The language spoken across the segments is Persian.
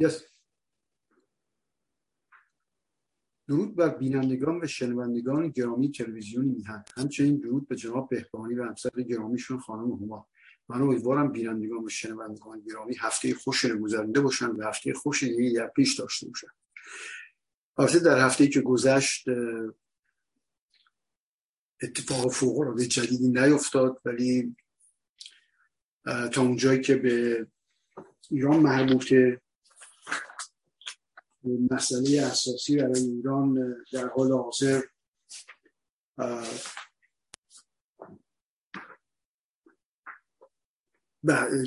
Yes. درود بر بینندگان و شنوندگان گرامی تلویزیونی میهن همچنین درود به جناب بهبانی و همسر گرامیشون خانم هما. من امیدوارم بینندگان و شنوندگان گرامی هفته خوش گذرنده باشن و هفته خوش دیگه پیش داشته باشن. البته در هفته که گذشت اتفاق فوق العاده جدیدی نیفتاد ولی تا اونجایی که به ایران مربوطه مسئله اساسی برای ایران در حال حاضر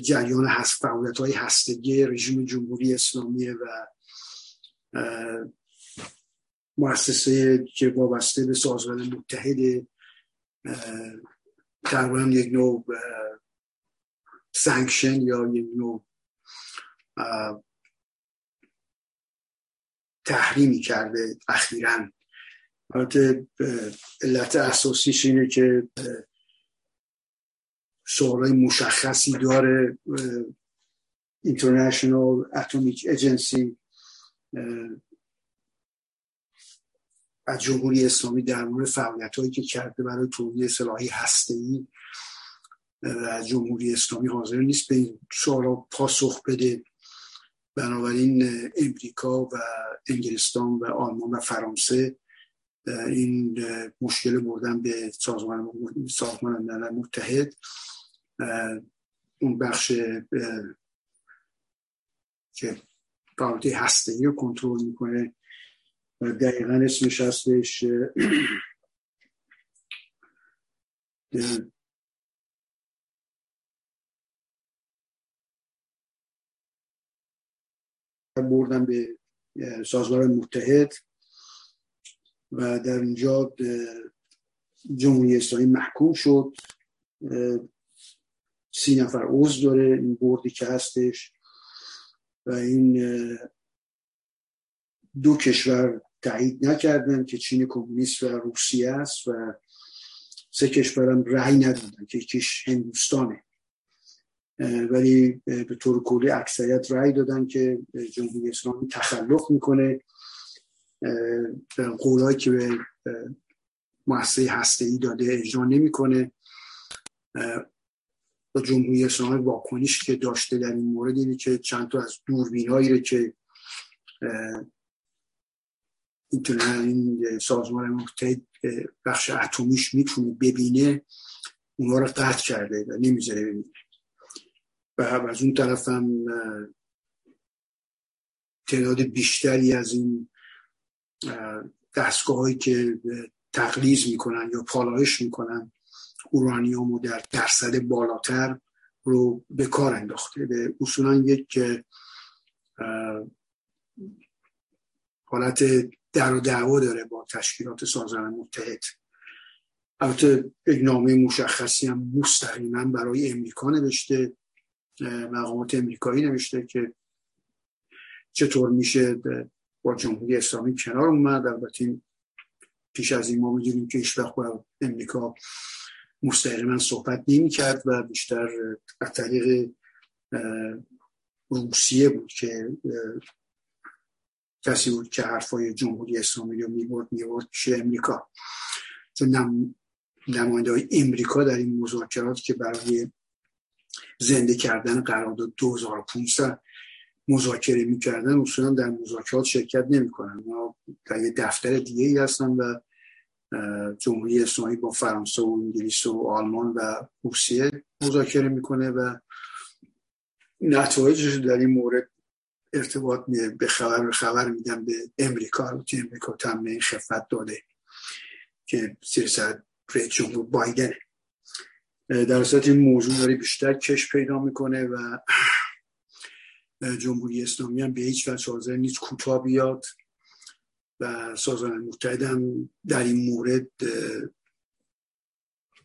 جریان هست فعالیت های هستگی رژیم جمهوری اسلامی و مؤسسه که وابسته به سازمان متحد تقریبا یک نوع سانکشن یا یک نوع تحریمی کرده اخیرا. البته علت اساسیش اینه که سوالای مشخصی داره International Atomic Agency از جمهوری اسلامی در مورد فعالیت هایی که کرده برای تولید سلاحی هسته ای و جمهوری اسلامی حاضر نیست به این سوالا پاسخ بده. بنابراین امریکا و انگلستان و آلمان و فرانسه این مشکل بردن به سازمان سازمان ملل متحد اون بخش که فعالیت هسته رو کنترل می‌کنه دقیقا اسمش هستش بردن به سازمان متحد و در اینجا جمهوری اسلامی محکوم شد. سی نفر عضو داره این بردی که هستش. و این دو کشور تایید نکردن که چین کمونیست و روسیه است و سه کشورم رأی ندادن که یکیش هندوستانه. ولی به طور کلی اکثریت رأی دادن که جمهوری اسلامی تخلف می‌کنه. قولایی که به مؤسسه هسته ای داده اجرا نمی‌کنه. با جمهوری اسلامی واکنش که داشته در این مورد اینه که چند تا از دوربینایی رو که این سازمان متحد بخش اتمیش می‌تونه ببینه اونها رو قطع کرده و نمی‌ذاره ببینه. و از اون طرف هم تعداد بیشتری از این دستگاه هایی که تقلیز می‌کنن یا پالایش می‌کنن اورانیوم در درصد بالاتر رو به کار انداخته. به اصولا یک حالت در و دعوا داره با تشکیلات سازمان متحد. البته یک نامه مشخصی هم مستقیما برای امریکا نوشته. مقامات امریکایی نوشته که چطور میشه با جمهوری اسلامی کنار اومد. البته پیش از این ما می‌دونیم که هیچ وقت با امریکا مستقیما صحبت نمی کرد و بیشتر از طریق روسیه بود که کسی بود که حرفای جمهوری اسلامی رو می‌برد می‌برد پیش امریکا. چون نماینده های امریکا در این مذاکرات که برای زنده کردن قرارداد 2500 مذاکره می‌کردن اصولا در مذاکرات شرکت نمی‌کنن. ما در یه دفتر دیگه ای هستن و جمهوری اسلامی با فرانسه و انگلیس و آلمان و روسیه مذاکره می‌کنه و نتایجش در این مورد ارتباط به خبر خبر میدن به امریکا. که امریکا تمنه خفت داده که 300 رئیس جمهور بایدنه. در صورت این موضوع داره بیشتر کش پیدا می‌کنه و جمهوری اسلامی هم به هیچ وجه حاضر نیست کوتاه بیاد و سازمان متحد هم در این مورد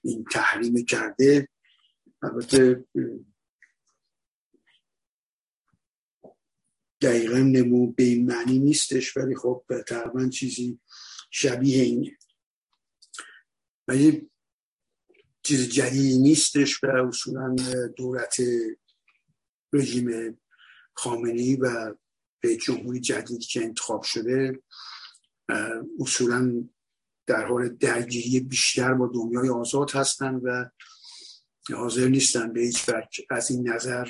این تحریم کرده. البته دقیقا نمو به این معنی نیستش ولی خب تقریبا چیزی شبیه اینه. ولی چیز جدیدی نیستش و اصولا دولت رژیم خامنی و به جمهوری جدیدی که انتخاب شده اصولا در حال درگیری بیشتر با دنیای آزاد هستند و حاضر نیستن به هیچ از این نظر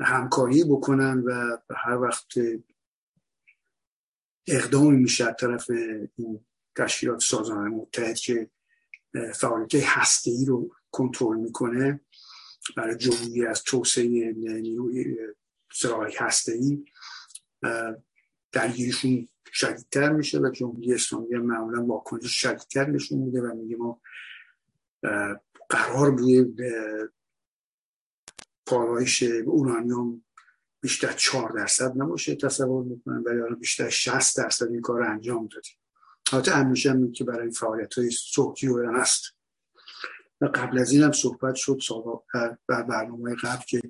همکاری بکنن و هر وقت اقدامی میشه طرف این تشکیلات سازمان متحد که فعالیت ای رو کنترل می‌کنه برای جمعی از توسعه نیروی سراغ هسته ای درگیرشون شدیدتر میشه و جمهوری اسلامی معمولا واکنش شدیدتر نشون میده و میگه ما قرار بوده پالایش اورانیوم بیشتر 4 درصد نباشه تصور می‌کنن ولی حالا بیشتر 60 درصد این کار رو انجام دادیم. همیشه هم که برای فعالیت های صوتی و هست. و قبل از این هم صحبت شد بر برنامه قبل که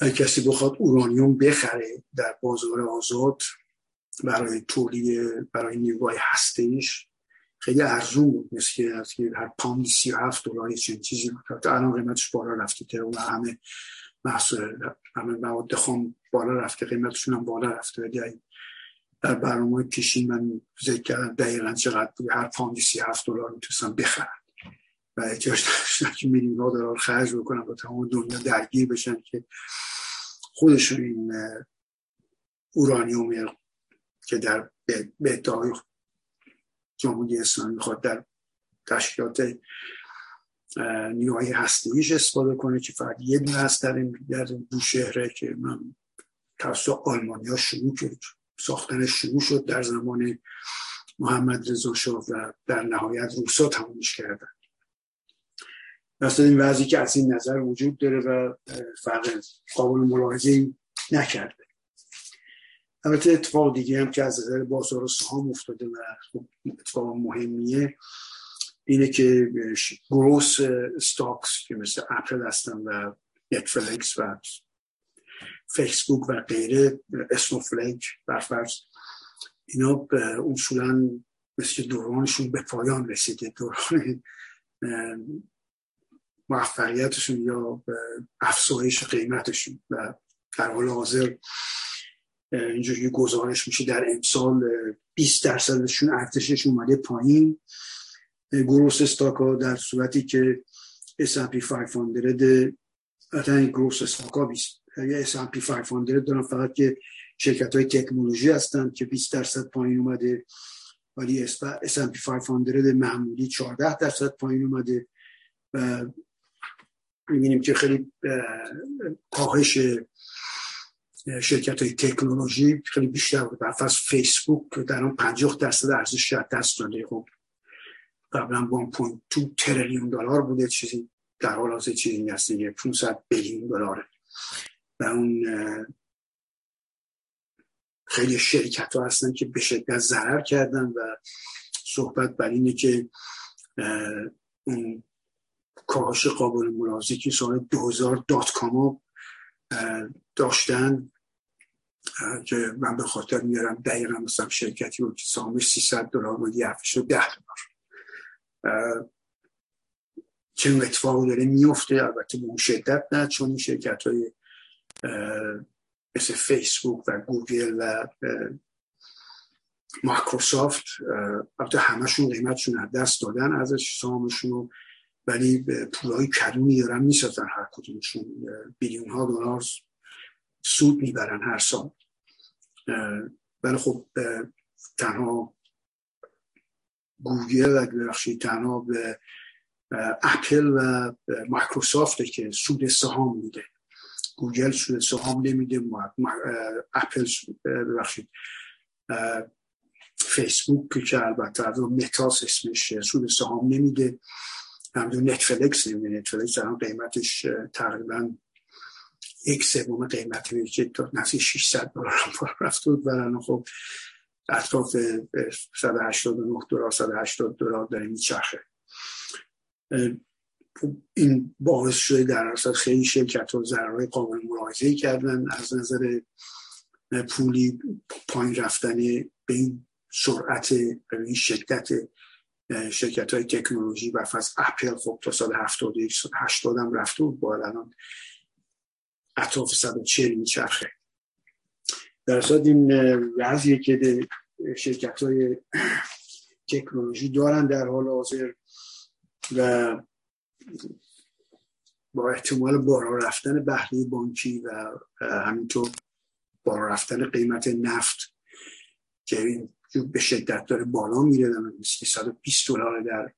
کسی بخواد اورانیوم بخره در بازار آزاد برای تولید برای نیروهای هستهیش خیلی ارزون بود. مثل که از هر پاند 37 دلار چنین چیزی بود. الان قیمتش بالا رفته. که و همه محصول همه مواد خام بالا رفته. قیمتشون هم بالا رفته. ولی در برنامه پیشین من ذکر کردم دقیقا چقدر بود هر پاندی 37 دلار می‌تونستم بخرم. و احتیاج داشتن که میلیون دلار خرج بکنم با تمام دنیا درگیر بشن که خودشون این اورانیوم که در به ادعای جمهوری اسلامی می‌خواد در تشکیلات نیروهای هستیش استفاده کنه که فقط یه دونه هست در این در بوشهره که من توسط آلمانیا شروع کرد ساختن شروع شد در زمان محمد رضا شاه و در نهایت روسا تمومش کردن. مثلا این وضعی که از این نظر وجود داره و فرق قابل ملاحظه نکرده. البته اتفاق دیگه هم که از نظر بازار سهام افتاده و خب اتفاق مهمیه اینه که growth stocks که مثل اپل هستن و نتفلیکس و فیسبوک و غیره Snowflake برفرض اینا اصولا مثل دورانشون به پایان رسیده. دوران موفقیتشون یا افزایش قیمتشون. و در حال حاضر اینجوری گزارش میشه در امسال 20 درصدشون ارتشش اومده پایین. گروس استاک ها در صورتی که S&P 500 این گروس استاک ها 20 یا S&P 500 دارن فقط که شرکت های تکنولوژی هستن که 20 درصد پایین اومده ولی S&P 500 معمولی 14 درصد پایین اومده و می‌بینیم که خیلی کاهش شرکت های تکنولوژی خیلی بیشتر بود از فیسبوک در اون 50 درصد ارزش دست داده. خب قبلا 1.2 تریلیون دلار بوده چیزی. در حال حاضر چیزی دیگه 500 بیلیون دلاره. اون خیلی شرکت ها هستن که به شدت ضرر کردن و صحبت بر اینه که اون کاهش قابل ملاحظه که سال 2000 dot com ها داشتن که من به خاطر میارم دقیقا مثلا شرکتی بود که سهامش 300 دلار بود یه شد 10 دلار. چه اتفاقی داره میفته؟ البته به اون شدت نه چون این شرکت های مثل فیسبوک و گوگل و مایکروسافت. البته همشون قیمتشون از دست دادن ارزش سهامشون ولی پولای کلانی دارن می‌سازن هر کدومشون. بیلیون ها دلار سود می‌برن هر سال. ولی خب تنها گوگل و ببخشید تنها به اپل و مایکروسافت که سود سهام میده گوگل سود سهام نمیده اپل ببخشید. فیسبوک که البته از متاس اسمش سود سهام نمیده. همدون نتفلکس نمیده. نتفلکس الان قیمتش تقریبا یک سوم قیمت که تا نزدیک 600 دلار رفته بود. و خب اطراف 189 دلار 180 دلار داره میچرخه. این باعث شده در اصل خیلی شرکت و ضررهای قابل ملاحظه کردن. از نظر پولی پایین رفتن به این سرعت به این شدت شرکت های تکنولوژی و فاز اپل خب تا سال 71 80 هم رفته بود. باید الان اطراف 140 میچرخه. در اصل این وضعیه که شرکت های تکنولوژی دارن در حال حاضر و با احتمال بالا رفتن بهره بانکی و همینطور بالا رفتن قیمت نفت که این به شدت داره بالا میره 120 دلار در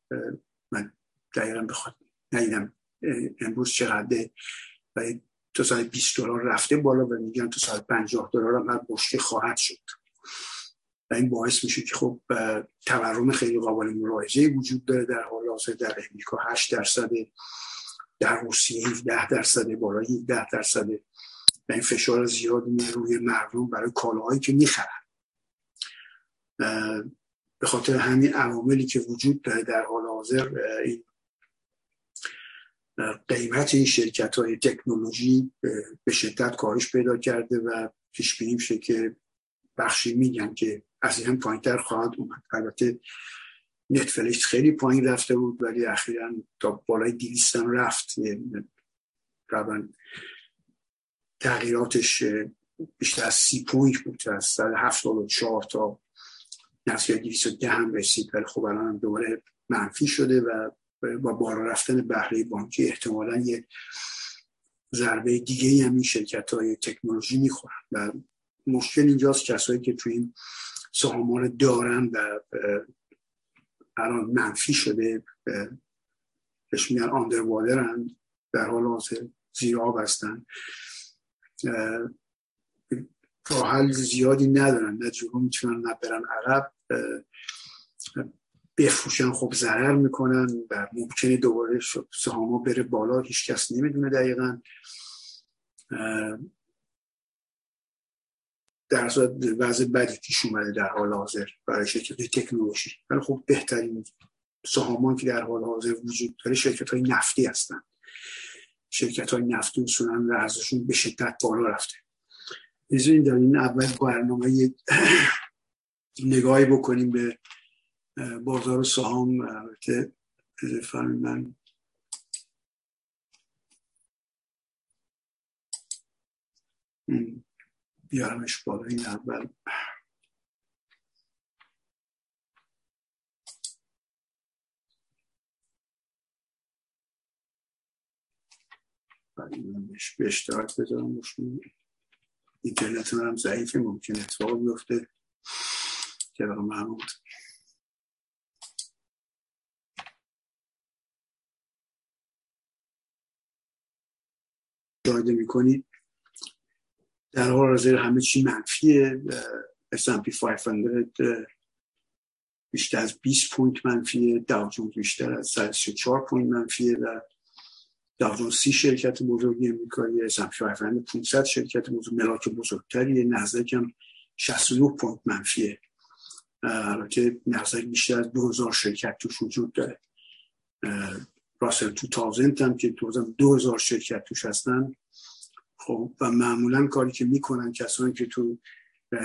من دقیقا بخواد ندیدم امروز چقدر و تا سال 20 دلار رفته بالا و میگن تا سال 50 دلار هم هر بشکه خواهد شد. و این باعث میشه که خب تورم خیلی قابل ملاحظه وجود داره در حال حاضر. در امریکا 8 درصد در روسیه 17 درصد بالای 17 درصد. و این فشار زیاد میره روی مردم برای کالاهایی که می‌خرن. به خاطر همین عواملی که وجود داره در حال حاضر این قیمت این شرکت های تکنولوژی به شدت کاهش پیدا کرده و پیش بینی میشه که بخشی میگن که از این هم تر خواهد اومد. البته نتفلیکس خیلی پایین رفته بود ولی اخیرا تا بالای دیویستم رفت. طبعا تغییراتش بیشتر از سی point بود از سال هفت و چهار تا نزدیک دیویست ده هم رسید. ولی خب الان دوباره منفی شده و با بالا رفتن بهره بانکی احتمالا یه ضربه دیگه هم این شرکت های تکنولوژی می‌خورن. و مشکل اینجاست کسایی که توی این سهامان دارن و الان منفی شده بهش میگن آندروادرن در حال حاضر زیر آب هستن راه زیادی ندارن. نه جلو می‌تونن نه عقب. بفروشن خب ضرر می‌کنن و ممکنه دوباره سهاما بره بالا. هیچ کس نمی‌دونه دقیقا. در وضع بدی پیش اومده در حال حاضر برای شرکت تکنولوژی. ولی خب بهترین سهامان که در حال حاضر وجود داره شرکت های نفتی هستن. شرکت های نفتی اصولا ارزششون به شدت بالا رفته. در این اول برنامه نگاهی بکنیم به بازار سهام البته من بیارمش بالا این اول. بهش به اشتراک بذارم اینترنت هم ضعیفه ممکن اتفاق بیفته. که محمود مشاهده می‌کنید در حال حاضر همه چی منفیه. S&P 500 بیشتر از 20 point منفیه. داو جونز بیشتر از 134 point منفیه و داو جونز 30 شرکت بزرگی امریکایی S&P 500 500 شرکت بزرگ ملاک بزرگتریه. نزدک هم 69 point منفیه. البته نزدک بیشتر از 2000 شرکت توش وجود داره. راسل 2000 هم که 2000 شرکت توش هستن. خب و معمولا کاری که می‌کنن کسانی که تو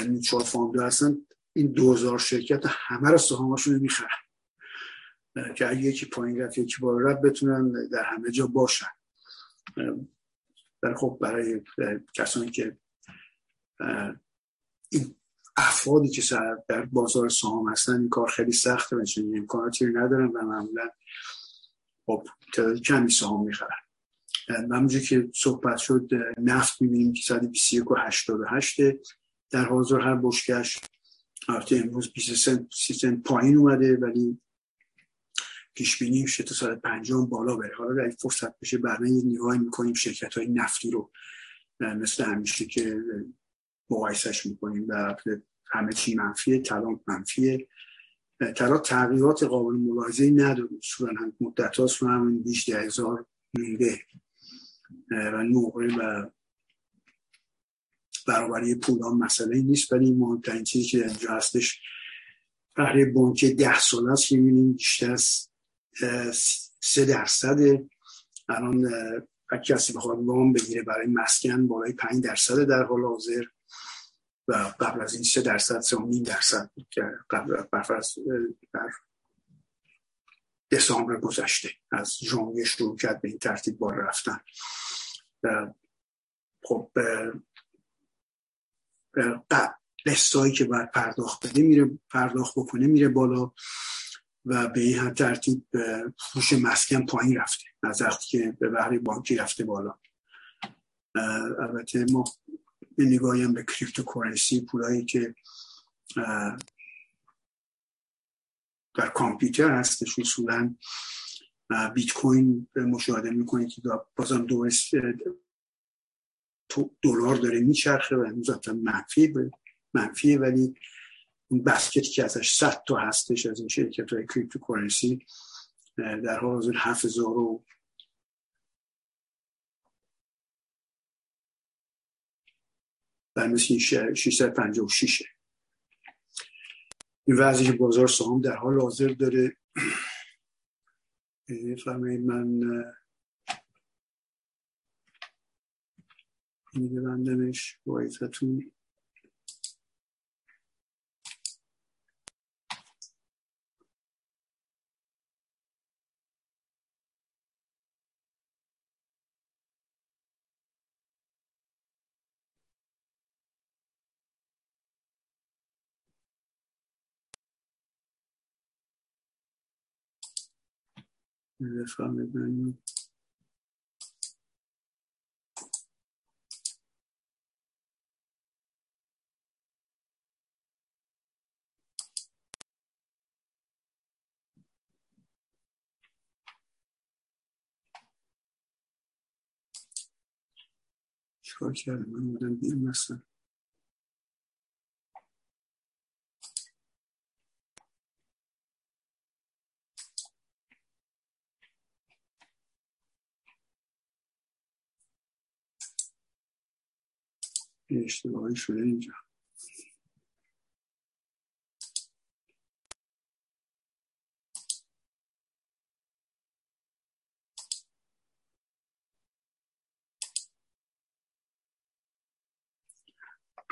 mutual fund ها هستن این 2000 شرکت همه رو سهامشون می‌خرن. که اگه یکی پایین رفت یکی بالا رفت بتونن در همه جا باشن. در خب برای کسانی که این افرادی که در بازار سهام هستن این کار خیلی سخته و امکاناتی ندارن و معمولا خب تعداد کمی سهام می‌خرن. همونجور که صحبت شد نفت می‌بینیم که 121 و 88 در حاضر هر بشکش. البته امروز 20 سنت پایین اومده ولی پیش بینی میشه تا سال 50 بالا بره. حالا در فرصت بشه بعدا یه نگاهی می‌کنیم شرکت های نفتی رو مثل همیشه که مقایسش می‌کنیم و همه چی منفیه طلا منفیه. طلا تغییرات قابل ملاحظه نداره. اصولا هم مدت هاست و همین بیش هزار و نقره و برابری پول هم مسئله نیست ولی مهمترین چیزی که اینجا هستش بهره بانک ده سال است که می‌بینیم بیشتر از سه درصد. الان کسی بخواد وام بگیره برای مسکن بالای پنج درصد در حال حاضر. و قبل از این سه درصد سه درصد بود که قبل در دسامبر گذشته از ژانویه شروع کرد به این ترتیب بالا رفتن. خب قسطایی که باید پرداخت بده میره پرداخت بکنه میره بالا و به این ترتیب فروش مسکن پایین رفته. از وقتی که به بهره بانکی رفته بالا. البته ما به نگاهی هم به کریپتوکارنسی پولایی که در کامپیوتر هستش اصولا بیت کوین مشاهده می‌کنید که بازم دو دلار داره میچرخه و هنوز منفی منفیه ولی اون basket ی که ازش 100 تا هستش از این شرکت های cryptocurrency در حال حاضر 7000 و و 656 این وضعی که بازار سهام در حال حاضر داره. فرمایید من این ببندمش با ایزتون بفهمید چیکار کردم من بودم اشتباهی شده اینجا.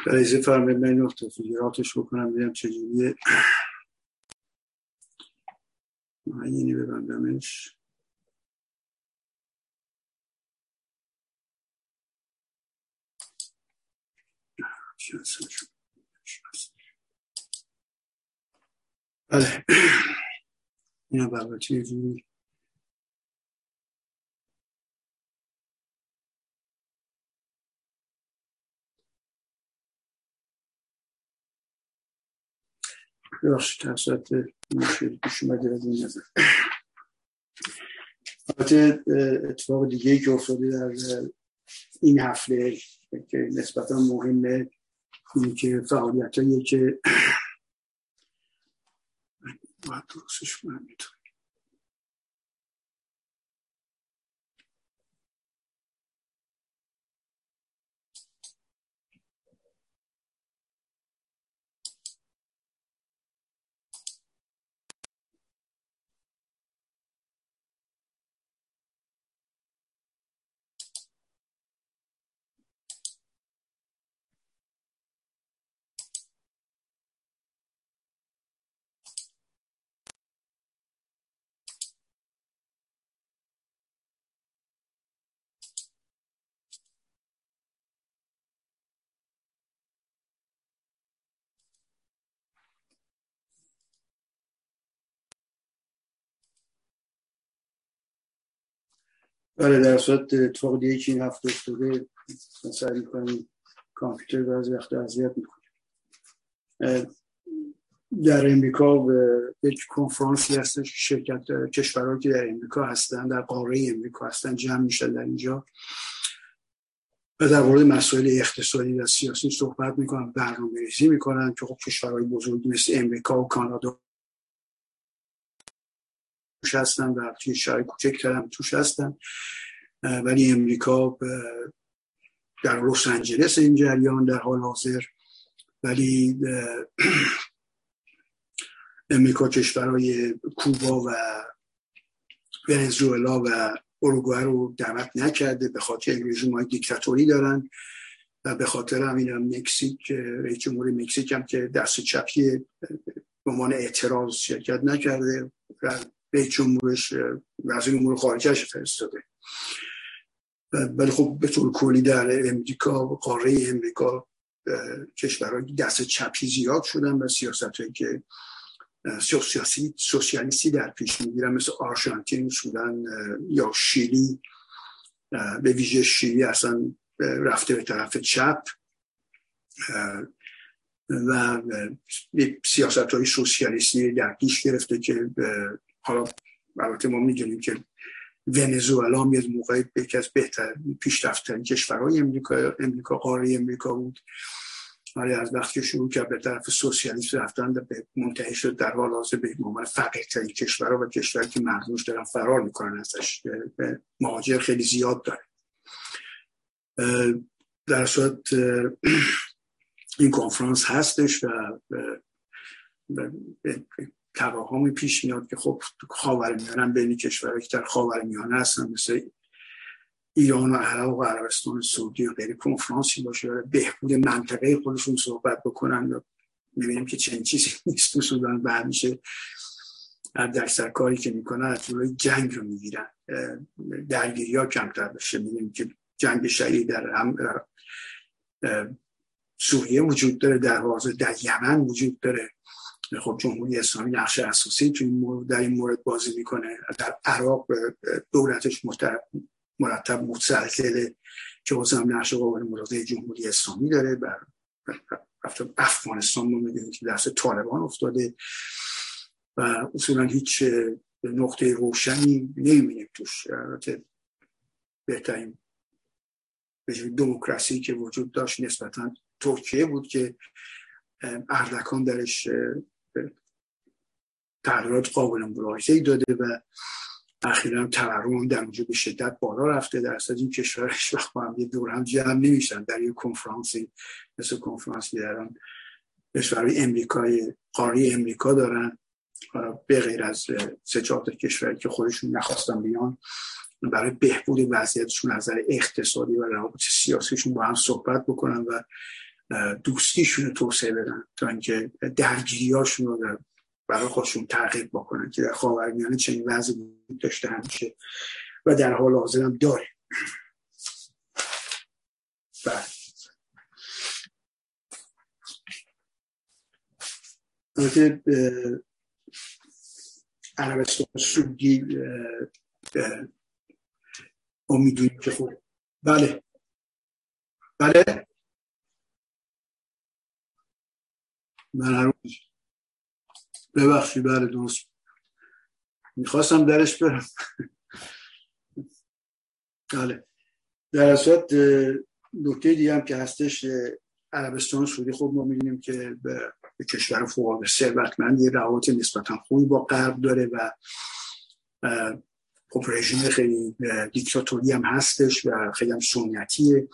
رئیس فرمه من نقطه فیگراتش بکنم بگم چجوریه. معینی ببندمش. بله اینا البته یه جوری ببخشید پیش اومده از این نظر اتفاق دیگه که افتاده در این هفته که نسبتا مهمه این که فعالیت هایی که باید درستش کنم. بله در صورت اتفاق دیگه که این هفته افتاده سعی کنیم کامپیوتر بعضی وقت اذیت می‌کنه در امریکا یک کنفرانسی هستش شرکت کشورهایی که در امریکا هستن در قاره امریکا هستن جمع میشن در اینجا. و در مورد مسائل اقتصادی و سیاسی صحبت می‌کنن برنامه ریزی می‌کنن که خب کشورهای بزرگی مثل امریکا و کانادا توش هستن و توی شهر کوچکتر توش هستن ولی امریکا در لس آنجلس این جریان در حال حاضر. ولی امریکا کشورهای کوبا و ونزوئلا و اروگوئه رو دعوت نکرده به خاطر رژیم های دیکتاتوری دارن و به خاطر همین هم مکزیک رئیس جمهور مکزیک هم که دست چپی به عنوان اعتراض شرکت نکرده رئیس جمهورش وزیر امور خارجهش فرستاده. ولی خب به طور کلی در امریکا قاره امریکا کشورهای دست چپی زیاد شدن و سیاست هایی که سیاسی سوسیالیستی در پیش می‌گیرن مثل آرژانتین سودان یا شیلی به ویژه شیلی اصلا رفته به طرف چپ. و سیاست های سوسیالیستی در پیش گرفته که حالا البته ما می‌دونیم که ونزوئلا هم یه موقعی یکی از بهتر پیشرفتترین کشورهای امریکا امریکا قاره امریکا بود. ولی از وقتی شروع کرد به طرف سوسیالیسم رفتن به منتهی شد در حال حاضر به عنوان فقیرترین کشورها و کشوری که مردمش دارن فرار می‌کنن ازش مهاجر خیلی زیاد داره. در صورت این کنفرانس هستش و توهمی پیش میاد که خب خاورمیانه بین کشورهایی که در خاورمیانه هستن مثل ایران و عراق و عربستان سعودی و غیر کنفرانسی باشه بهبود منطقه خودشون صحبت بکنن و می‌بینیم که چنین چیزی نیست. تو سودان و همیشه در سر کاری که می‌کنن از جنگ رو می‌گیرن. درگیری ها کمتر بشه. می‌بینیم که جنگ شهری در هم سوریه وجود داره در حاضر در یمن وجود داره. خب جمهوری اسلامی نقش اساسی تو این مورد در این مورد بازی می‌کنه. در عراق دولتش مرتب متسلسل که هم نقش قابل ملاحظه جمهوری اسلامی داره. بر افغانستان ما می‌دونیم که دست طالبان افتاده. و اصولا هیچ نقطه روشنی نمی‌بینیم توش. بهترین دموکراسی که وجود داشت نسبتا ترکیه بود که اردکان درش تغییرات قابل ملاحظه داده و اخیرا تورم در اونجا به شدت بالا رفته. در اصلا این کشورش وقت با هم یه دور هم جمع نمیشن. در یه کنفرانسی مثل کنفرانسی دران کشورهای امریکای قاری امریکا دارن. به غیر از سه چهار کشوری که خودشون نخواستن بیان برای بهبود وضعیتشون نظر اقتصادی و روابط سیاسیشون با هم صحبت بکنن و دوستیشون رو توسعه بدن تا اینکه درگیریاشون رو برای خودشون تغییر بکنن که در خاورمیانه چنین وضعی داشته همیشه و در حال حاضر هم داره. بله. عربستان سعودی ما می‌دونیم که خب بله. بله. من ببخشی بله درست. می‌خواستم درش برم. بله. در اصلا نکته دیگه هم که هستش عربستان سعودی خب ما می‌دونیم که به, کشور فوق ثروتمند یه روابط نسبتا خوبی با غرب داره و خب رژیم خیلی دیکتاتوری هم هستش و خیلی هم سنتیه.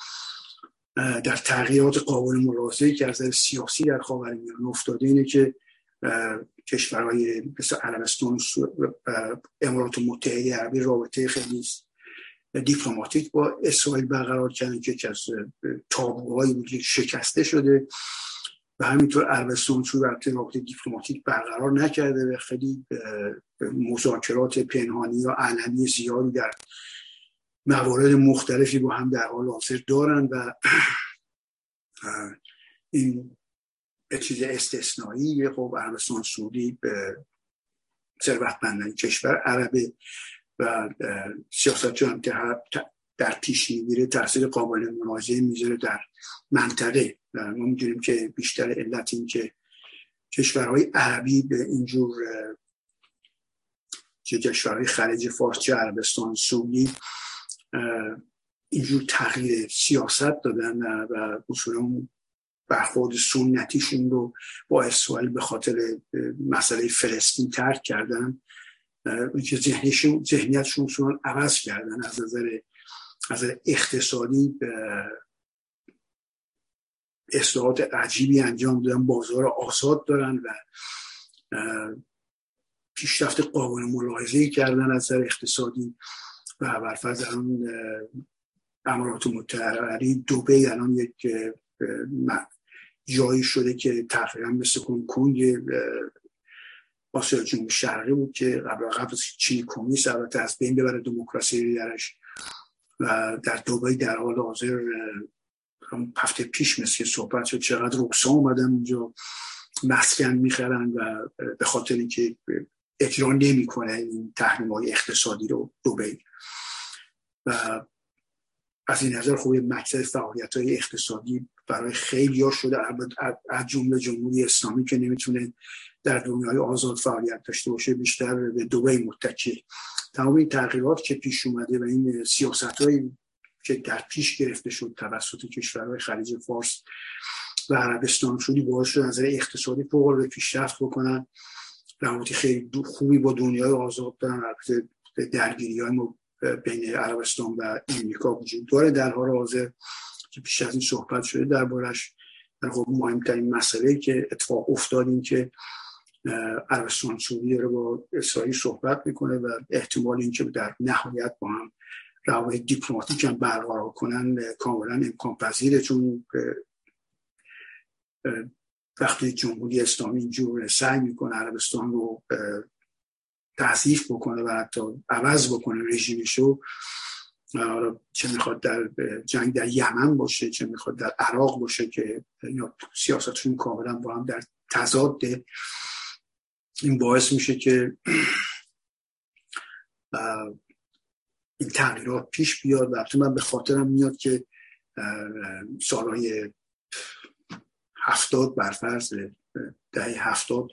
در تغییرات قابل ملاحظه‌ای که از سیاسی در خاورمیانه افتاده اینه که کشورهای مثل عربستان امارات متحده عربی رابطه خیلی دیپلماتیک با اسرائیل برقرار کردن که از تابوهایی بود شکسته شده. و همینطور عربستان تو رابطه دیپلماتیک برقرار نکرده و خیلی مذاکرات پنهانی یا علنی زیادی در موارد مختلفی با هم در حال حاضر دارن و این به چیز استثنایی خب عربستان سعودی به ثروتمندترین کشور عربه و سیاست هم که در پیش می‌گیره تاثیر قابل ملاحظه می‌ذاره در منطقه و ما می‌دونیم که بیشتر علت این که کشورهای عربی به اینجور که کشورهای خلیج فارس چه عربستان سعودی اینجور تغییر سیاست دادن و اصولا برخورد سنتیشون رو با اسرائیل به خاطر مسئله فلسطین ترک کردن. که ذهنیتشون اصولا عوض کردن از نظر از اقتصادی. اصلاحات عجیبی انجام دادن بازار آزاد دارن و پیشرفت قابل ملاحظه کردن از نظر اقتصادی. و الان امارات متحده دبی الان یک جایی شده که تقریبا مثل کنگ کنگ آسیا جنوب شرقی بود که قبل قبل چین کمونیست البته از بین ببره دموکراسی درش و در دوبای در حال حاضر هفته پیش مثل صحبت شد چقدر رکسا اومدن اونجا مسکن می‌خرن و به خاطر اینکه اجرا نمی‌کنه این تحریم های اقتصادی رو دوبی و از این نظر خوب مکتب فعالیت های اقتصادی برای خیلی ها شده از جمله جمهوری اسلامی که نمی‌تونه در دنیای آزاد فعالیت داشته باشه بیشتر به دوبی متکی. تمام این تغییرات که پیش اومده و این سیاست که در پیش گرفته شد توسط کشورهای خلیج فارس و عربستان شدی باعث شد نظر اقتصادی فوق پیشرفت بکنن. روابط خیلی خوبی با دنیای آزاد دارن درگیری های بین عربستان و امریکا وجود داره. در حال حاضر که پیش از این صحبت شده دربارش در خب مهمترین مسئله که اتفاق افتاد این که عربستان سعودی رو با اسرائیل صحبت می‌کنه و احتمال اینکه در نهایت با هم روابط دیپلماتیک هم برقرار کنن کاملا امکان پذیره چون وقتی جمهوری اسلامی اینجور سعی می‌کنه عربستان رو تضعیف بکنه و حتی عوض بکنه رژیمشو چه می‌خواد در جنگ در یمن باشه چه می‌خواد در عراق باشه که یا سیاستشون کاملا با هم در تضاد این باعث میشه که این تغییرات پیش بیاد. و من به خاطرم میاد که سالهای هفتاد برفرض دهه هفتاد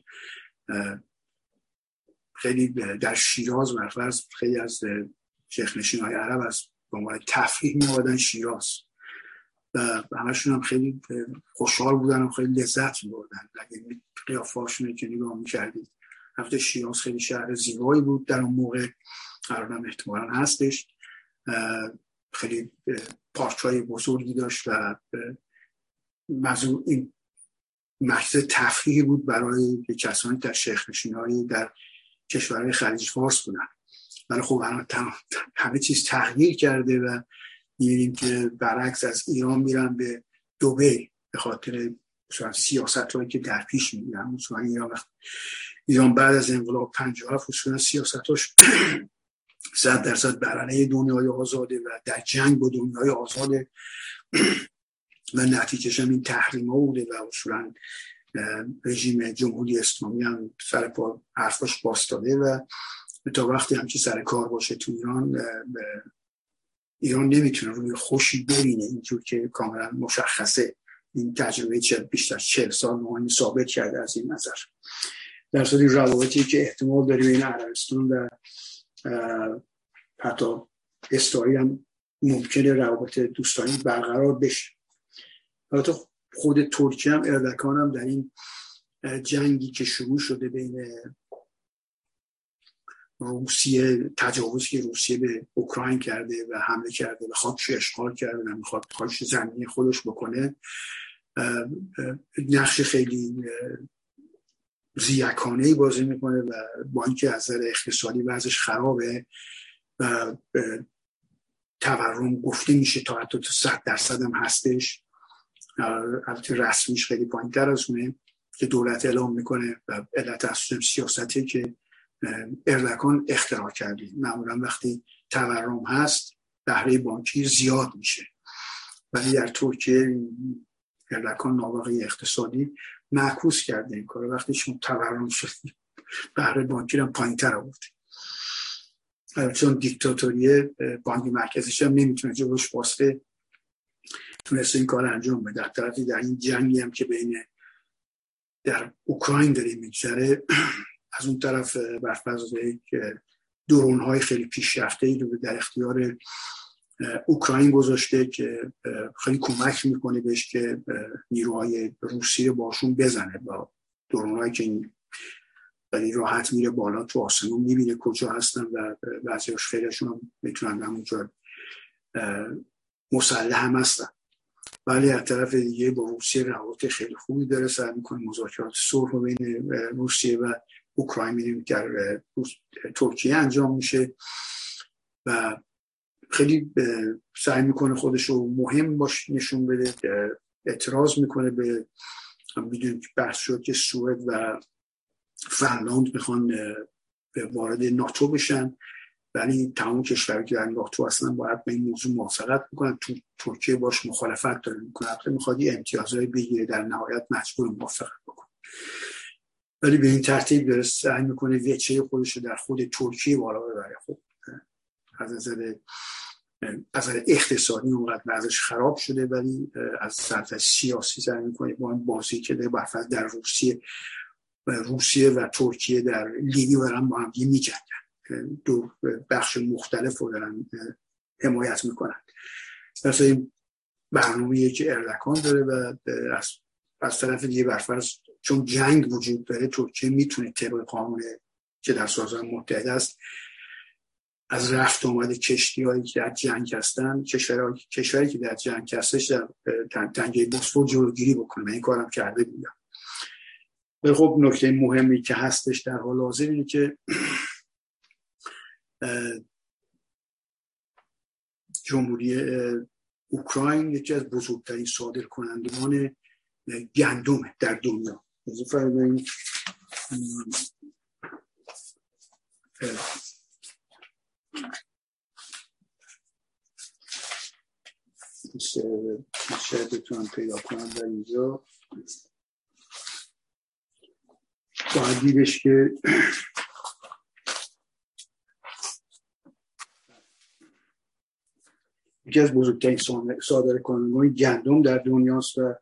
خیلی در شیراز برفرض خیلی از شیخ های عرب از به عنوان تفریح می شیراز. و همشون هم خیلی خوشحال بودن و خیلی لذت می بردن اگه قیافاشون که نگاه می کردید هفته شیراز خیلی شهر زیبایی بود. در اون موقع قرارم احتمالا هستش. خیلی پارچای بزرگی داشت و مزور این محض تفریحی بود برای کسانی در شیخ هایی در کشورهای خلیج فارس بودن. ولی خب همه چیز تغییر کرده و می‌بینیم که برعکس از ایران میرن به دوبه به خاطر سیاست هایی که در پیش می‌گیرن. ایران ایران بعد از انقلاب 57 اصولا سیاستاش صد درصد برنه دنیای آزاده و در جنگ با دنیای آزاده. و نتیجهش هم این تحریم ها بوده و اصولا رژیم جمهوری اسلامی هم سر پا حرفاش باستاده و تا وقتی همچی سر کار باشه تو ایران ایران نمی‌تونه روی خوشی ببینه اینجور که کاملا مشخصه. این تجربه بیشتر چهل سال مهانی ثابت کرده از این نظر. در صورتی روابطی که احتمال داری بین عربستان و حتی اسرائیل هم ممکنه روابط دوستانی برقرار بشه. البته خود ترکیه هم اردکان هم در این جنگی که شروع شده بین روسیه تجاوزی که روسیه به اوکراین کرده و حمله کرده و خاکش اشغال کرده و می‌خواد خاکش زمینی خودش بکنه نقش خیلی زیکانه بازی می‌کنه و با اینکه از نظر اقتصادی وضعش خرابه و تورم گفته میشه تا حتی تا صد درصد هم هستش. البته رسمیش خیلی پایین تر از اونه که دولت اعلام می‌کنه و علت اصلا سیاستی که اردکان اختراع کرده معمولا وقتی تورم هست بهره بانکی زیاد میشه. ولی در ترکیه اردکان نابغه اقتصادی معکوس کرده این کار وقتی شما تورم شدی بهره بانکی رو پایین تر آورد چون دیکتاتوری بانک مرکزیش هم نمی‌تونه جلوش باسته تونسته این کار انجام بده. در در این جنگی هم که بین در اوکراین داره میگذره از اون طرف برفرض یک درون های خیلی پیشرفته ای رو در اختیار اوکراین گذاشته که خیلی کمک می‌کنه بهش که نیروهای روسیه باشون بزنه با درونهایی که این ولی راحت میره بالا تو آسمون می‌بینه کجا هستن و بعضیاش خیلیشون هم می‌تونن همونجا مسلح هم هستن. ولی از طرف دیگه با روسیه روابط خیلی خوبی داره سر می‌کنه مذاکرات صلح بین روسیه و اوکراین میدیم در ترکیه انجام میشه و خیلی سعی می‌کنه خودش رو مهم باش نشون بده اعتراض می‌کنه به می‌دونیم که بحث شد که سوئد و فنلاند می‌خوان وارد ناتو بشن. ولی تمام کشوری که در ناتو اصلا باید به این موضوع موافقت می‌کنن تو ترکیه باش مخالفت داره می‌کنه می‌خواد یه امتیازهای بگیره در نهایت مجبور موافقت بکنه ولی به این ترتیب داره سعی می‌کنه ویچه خودش در خود ترکیه بالا ببره. خب از نظر از اقتصادی اونقدر وضعش خراب شده ولی از سمت سیاسی سعی می‌کنه با این بازی که در روسیه روسیه و ترکیه در لیبی دارن با هم می دو بخش مختلف رو دارن حمایت می‌کنن. پس این برنامه که اردکان داره و از, از طرف دیگه برفرض چون جنگ وجود داره ترکیه می‌تونه طبق قانون که در سازمان متحد است از رفت آمد کشتی هایی که در جنگ هستن کشوری که در جنگ هستش در تنگه بوسفور جلوگیری بکنه. این کارم کرده بودم. خب نکته مهمی که هستش در حال حاضر اینه که جمهوری اوکراین یکی از بزرگترین صادر کنندگان گندم در دنیا. شاید بتونم پیدا کنم در اینجا. باید دیدش که یکی از بزرگترین صادر کنندگان گندم در دنیاست و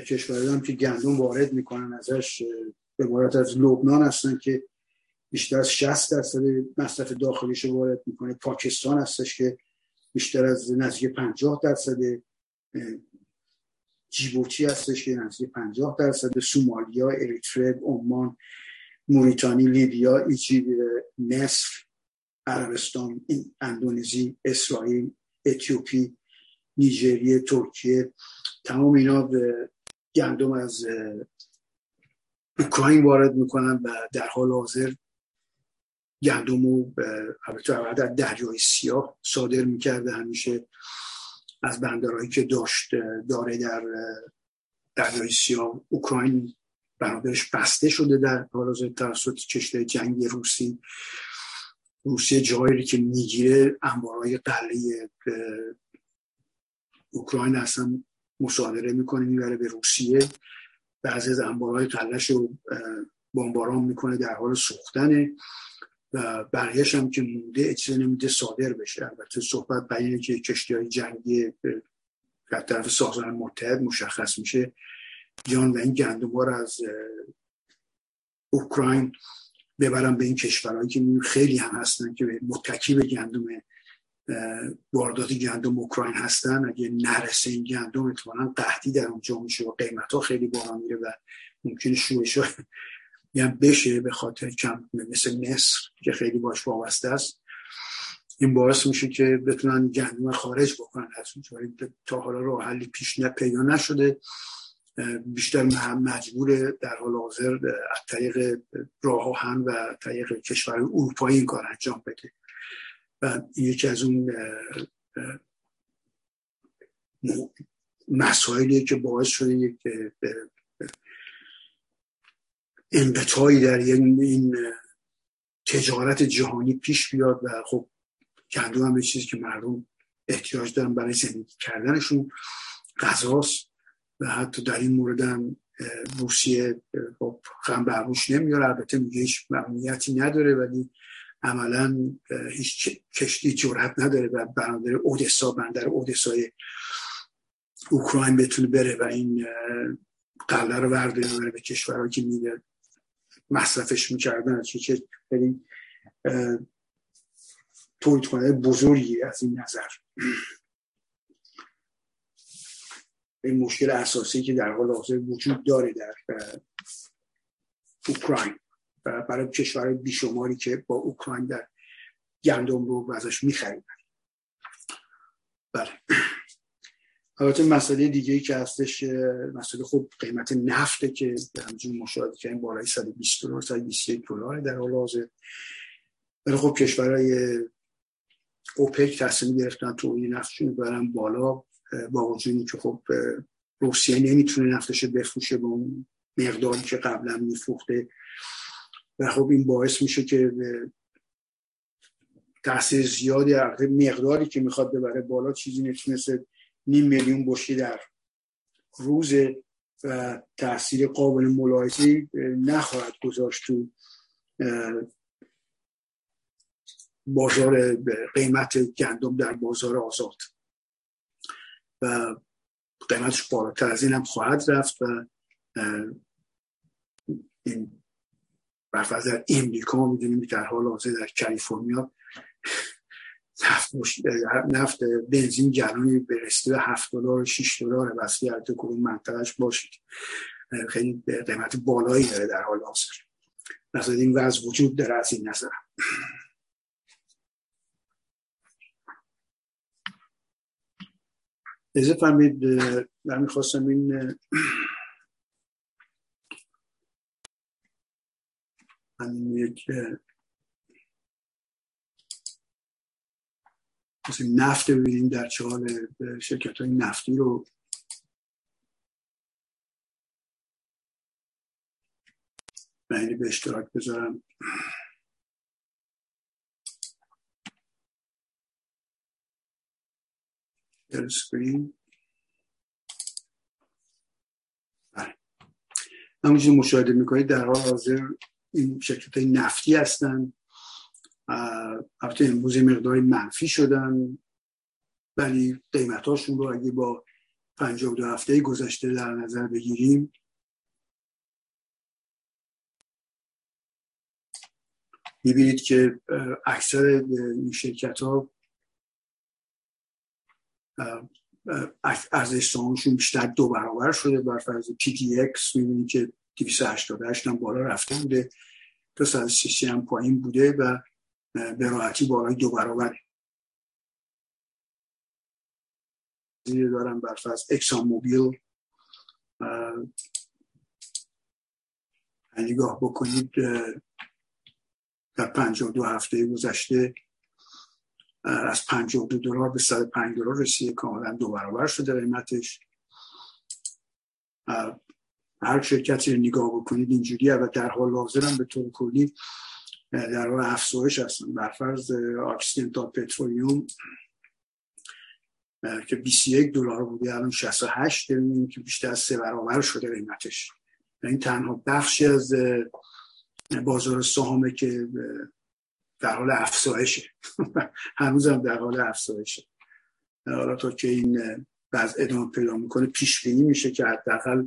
کشورهایی هم که گندم وارد می‌کنن ازش به عبارت از لبنان هستن که بیشتر از 60 درصد مصرف داخلیش وارد می‌کنه. پاکستان هستش که بیشتر از نزدیک 50 درصد جیبوتی هستش که نزدیک 50 درصد. سومالیا اریتره عمان موریتانی لیبیا ایجیب نصف عربستان اندونزی اسرائیل اتیوپی نیجریه ترکیه تمام اینا گندم از اوکراین وارد می‌کنن و در حال حاضر گندم رو البته دریای سیاه صادر می‌کرده. همیشه از بندرهایی که داشت داره در دریای سیاه اوکراین بنابرش بسته شده در حال حاضر توسط کشته جنگی روسی. روسیه جایی که می‌گیره انبارهای قله اوکراین اصلا مصادره می‌کنه می‌بره به روسیه. بعضی از انبارهای قلهش رو بمباران می‌کنه در حال سوختنه و بقیهش هم که مونده اجازه نمیده صادر بشه. البته صحبت بر که کشتی های جنگی در طرف سازمان متحد مشخص میشه. جان و این گندم از اوکراین ببرم به این کشورهایی که خیلی هم هستن که متکی به گندم واردات گندم اوکراین هستن. اگه نرسه این گندم اتفاقا قحطی در اونجا میشه و قیمت ها خیلی بالا میره و ممکنه شویش یعنی بشه به خاطر کم مثل مصر که خیلی باش وابسته است. این باعث میشه که بتونن گندم خارج بکنن از اونجا. تا حالا راه حلی پیش پیدا نشده. بیشتر مجبور در حال حاضر از طریق راه و طریق کشور اروپایی این کار انجام بده. و یکی از اون مسائلی که باعث شده یک انقطاعی در این تجارت جهانی پیش بیاد و خب گندم هم به چیزی که مردم احتیاج دارن برای زندگی کردنشون غذاست و حتی در این مورد هم روسیه خب خم برموش نمیاره. البته میگه هیچ نداره ولی عملا هیچ کشتی جرحت نداره و بندر اودسا بندر اودسای اوکراین بتونه بره و این قلعه رو ورداره به کشورهایی که میده مصرفش می‌کردن. که خیلی تولید کننده بزرگی از این نظر. این مشکل اساسی که در حال حاضر وجود داره در اوکراین. برای کشورهای بیشماری که با اوکراین در گندم رو ازش میخریدن بله. البته مسئله دیگه ای که هستش مسئله خب قیمت نفته که همجور مشاهده کردیم بالای 120 دلار 121 دلار در حال حاضر. ولی خب کشورهای اوپک تصمیم گرفتن تولید نفتشون برن بالا با وجودی که خب روسیه نمی‌تونه نفتش بفروشه به اون مقداری که قبلا میفروخته. و خب این باعث میشه که تاثیر زیادی مقداری که می‌خواد ببره بالا چیزی نتونسته نیم میلیون بشکه در روز و تاثیر قابل ملاحظه نخواهد گذاشت تو بازار قیمت گندم در بازار آزاد. و قیمتش بالاتر از این هم خواهد رفت و این برفرض در امریکا می‌دونیم در حال حاضر در کالیفرنیا نفت, نفت بنزین گرانی برسته به 7 دلار و 6 دلار بس هر کدوم منطقهش باشید خیلی قیمت بالایی داره در حال حاضر. نظر این وضع وجود داره از این نظر. از فهمید من می‌خواستم این من یک مثل نفت ببینیم در چه حال شرکت های نفتی رو. من به اشتراک بذارم. اسکرین بله. همونجور مشاهده می‌کنید در حال حاضر این شرکت های نفتی هستند البته امروز مقداری منفی شدن ولی قیمتاشون رو اگه با دو هفته گذشته در نظر بگیریم می‌بینید که اکثر این شرکت ها ارزش بیشتر دو برابر شده. بر فرض پی تی اکس می‌بینید که 288 هم بالا رفته بوده تا 130 هم پایین بوده و به راحتی بالای دو برابره. دارم بر فرض اکسان موبیل نگاه بکنید در دو هفته گذشته از دو دلار به 105 دلار رسیده کاملا دو برابر شده قیمتش. هر شرکتی رو نگاه بکنید اینجوری و در حال حاضر به طور کلی در حال افزایش هستن برفرض تا پترولیوم که 21 دلار بوده الان 68 داریم که بیشتر از سه برابر شده قیمتش. این تنها بخشی از بازار سهامه که در حال افزایشه. هنوز هم در حال افزایشه. حالا تا که این بعض ادامه پیدا می‌کنه پیش بینی میشه که حداقل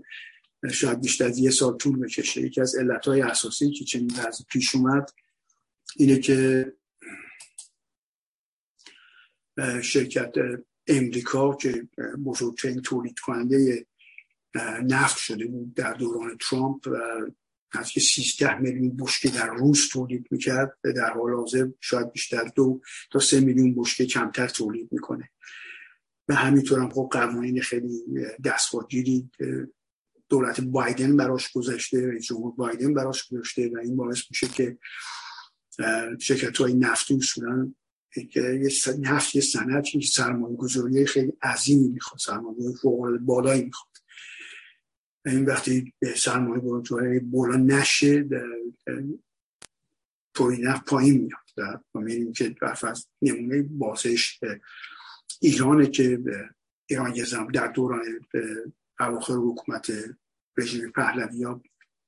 شاید بیشتر از یه سال طول بکشه. یکی از علتهای اساسی که چنین وضع پیش اومد اینه که شرکت امریکا که بزرگترین تولید کننده نفت شده بود در دوران ترامپ و از که 13 میلیون بشکه در روز تولید می‌کرد در حال حاضر شاید بیشتر دو تا سه میلیون بشکه کمتر تولید می‌کنه. و همینطور هم خب قوانین خیلی دستگاهگیری دولت بایدن براش گذاشته رئیس جمهور بایدن براش گذاشته و این باعث میشه که شرکت های نفتی اصولا یه نفت یه سند سرمایه گذاری خیلی عظیمی می‌خواد سرمایه فوق بالایی می‌خواد. این وقتی سرمایه گذاری بالا نشه تولید نفت پایین میاد و می‌بینیم که برفت نمونه بازش ایرانه که ایران یه در دوران اواخر حکومت رژیم پهلوی ها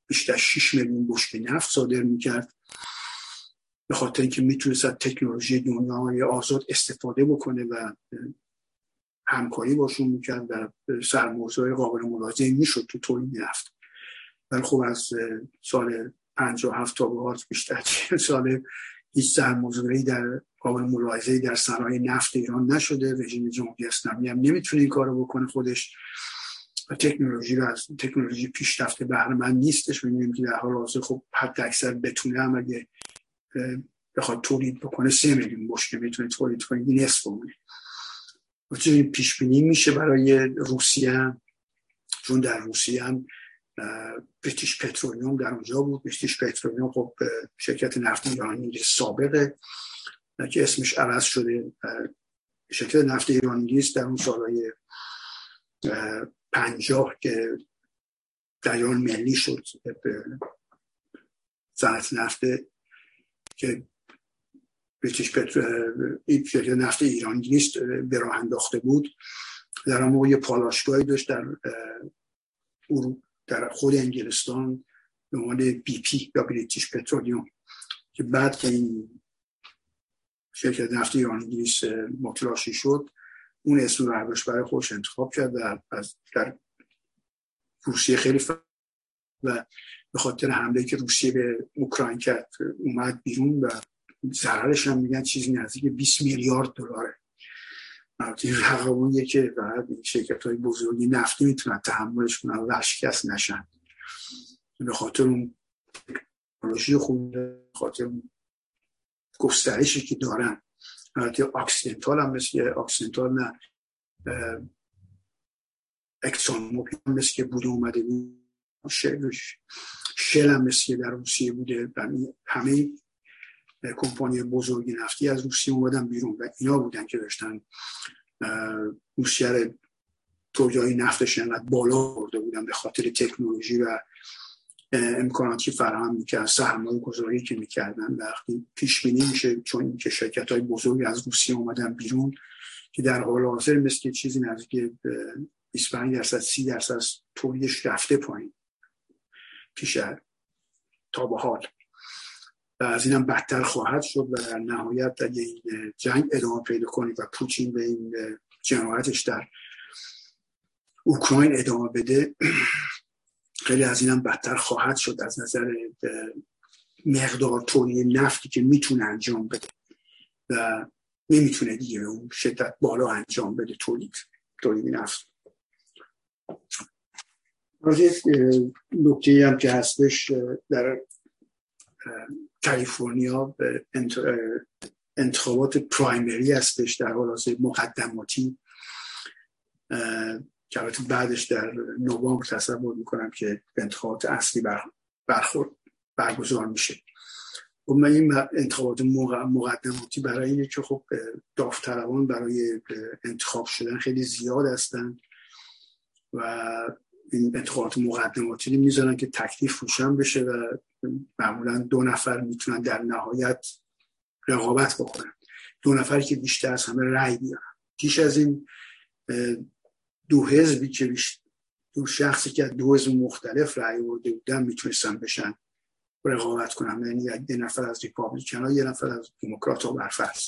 بیشتر 6 میلیون بشکه نفت صادر می‌کرد. به خاطر اینکه می‌تونست از تکنولوژی دنیای آزاد استفاده بکنه و همکاری باشون می‌کرد و سرموضوع قابل ملاحظه می‌شد تو تولید نفت. ولی خب از سال 57 تا به بیشتر سال هیچ سرموضوعی در قابل ملاحظه در صنایع نفت ایران نشده. رژیم جمهوری اسلامی هم نمی‌تونه این کارو بکنه خودش. و تکنولوژی رو از تکنولوژی پیشرفته بهره من نیستش. می‌بینیم که در حال حاضر خب حد اکثر بتونه هم اگه بخواد تولید بکنه سه میلیون بشکه می‌تونه تولید کنه. این نصف بمونه پیش بینی میشه برای روسیه چون در روسیه هم بریتیش پترولیوم در اونجا بود. بریتیش پترولیوم خب شرکت نفت ایرانی سابقه. که اسمش عوض شده. شرکت نفت ایرانی در اون سالهای پنجاه که ایران ملی شد صنعت نفت که بریتیش شرکت نفت ایرانی نیست به راه انداخته بود. در اون موقع یه پالاشگاهی داشت در در خود انگلستان به عنوان بی پی یا بریتیش پترولیوم که بعد که این شرکت نفت ایران انگلیس متلاشی شد اون اسم رو برای خودش انتخاب کرد و از در روسیه خیلی و به خاطر حمله که روسیه به اوکراین کرد اومد بیرون و ضررش هم میگن چیزی نزدیک 20 میلیارد دلاره. این رقمونیه که بعد شرکت های بزرگی نفتی می‌تونن تحملش کنن و ورشکست نشن. به خاطر اون تکنولوژی خوب خاطر اون گسترشی که دارن. البته Occidental هم مثل Occidental نه اکسون موبیل هم مثل که بوده اومده بود. شل هم مثل در روسیه بوده همه کمپانی بزرگی نفتی از روسیه اومدن بیرون و اینا بودن که داشتن روسیه توجاهی نفتش انقدر بالا برده بودن به خاطر تکنولوژی و امکاناتی فراهم می‌کرد سرمایه گذاری که می‌کردن وقتی پیش بینی میشه چون که شرکت های بزرگی از روسیه اومدن بیرون که در حال حاضر مثل چیزی نزدیک 25 درصد 30 درصد تولیدش رفته پایین پیش تا به حال. و از اینم بدتر خواهد شد و در نهایت اگه این جنگ ادامه پیدا کنید و پوتین به این جنایتش در اوکراین ادامه بده خیلی از اینم بدتر خواهد شد از نظر مقدار تولید نفتی که می‌تونه انجام بده و نمی‌تونه دیگه اون شدت بالا انجام بده تولید تولید نفت. نکته هم که هستش در کالیفرنیا انتخابات پرایمری هستش در حال مقدماتی. که بعدش در نوامبر تصور می‌کنم که انتخابات اصلی برخورد برگزار میشه. و خب من این انتخابات مقدماتی برای اینه که خب داوطلبان برای انتخاب شدن خیلی زیاد هستن و این انتخابات مقدماتی می‌ذارن که تکلیف روشن بشه و معمولا دو نفر می‌تونن در نهایت رقابت بکنن. دو نفر که بیشتر از همه رأی بیارن. پیش از این دو حزبی که دو شخصی که دو حزب مختلف رأی برده بودن می‌تونستن بشن رقابت کنن. یعنی یه نفر از ریپابلیکن ها یه نفر از دموکرات ها برفرض.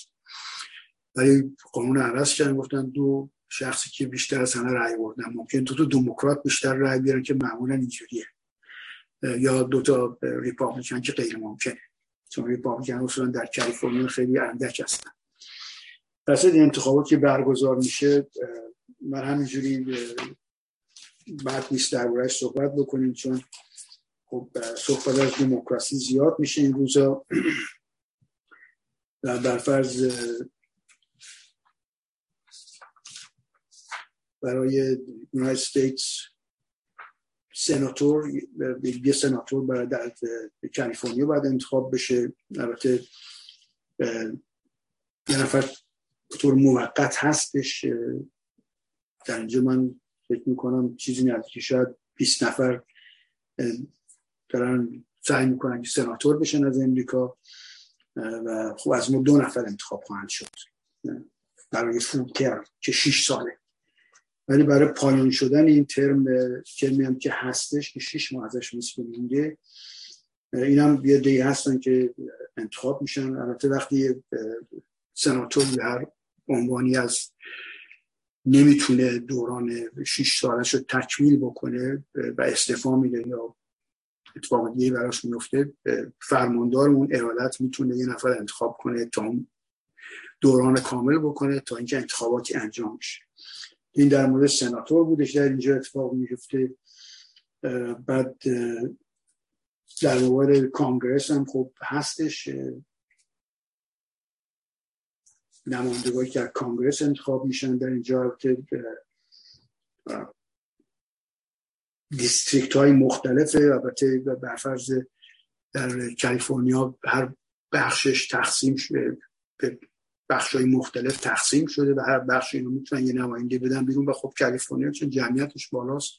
ولی قانون عوض کردن گفتن دو شخصی که بیشتر از همه رأی بردن ممکن دو تا دموکرات بیشتر رأی بیارن که معمولا اینجوریه. یا دو تا ریپابلیکن که غیر ممکنه. چون ریپابلیکن اصولا در کالیفرنیا خیلی اندک هستن. پس انتخابات که برگزار میشه من همینجوری بعد نیست در صحبت بکنیم چون خب صحبت از دموکراسی زیاد میشه این روزا. در فرض برای یونایتد استیتس سناتور یه سناتور برای در کالیفرنیا باید انتخاب بشه. البته یه نفر طور موقت هستش در اینجا من فکر می‌کنم چیزی نزدیک شاید 20 نفر دارن سعی می‌کنن که سناتور بشن از امریکا و خب از ما دو نفر انتخاب خواهند شد. برای فولتر که 6 ساله. ولی برای پایان شدن این ترم ترمی هم که هستش که شش ماه ازش مثل مونده این هم یه دی هستن که انتخاب میشن. البته وقتی سناتور هر عنوانی از نمی‌تونه دوران شیش سالش رو تکمیل بکنه و استفا میده یا اتفاق دیگه براش میفته فرماندار اون ارادت می‌تونه یه نفر انتخاب کنه تا دوران کامل بکنه تا اینکه انتخاباتی انجام میشه این در مورد سناتور بودش در اینجا اتفاق میفته. بعد در مورد کانگرس هم خب هستش نمایندگانی که در کانگرس انتخاب میشن در اینجا که دیستریکت های مختلفه البته برفرض در کالیفرنیا هر بخشش تقسیم شده به بخش های مختلف تقسیم شده و هر بخش اینو می‌تونن یه نماینده بدن بیرون و خب کالیفرنیا چون جمعیتش بالاست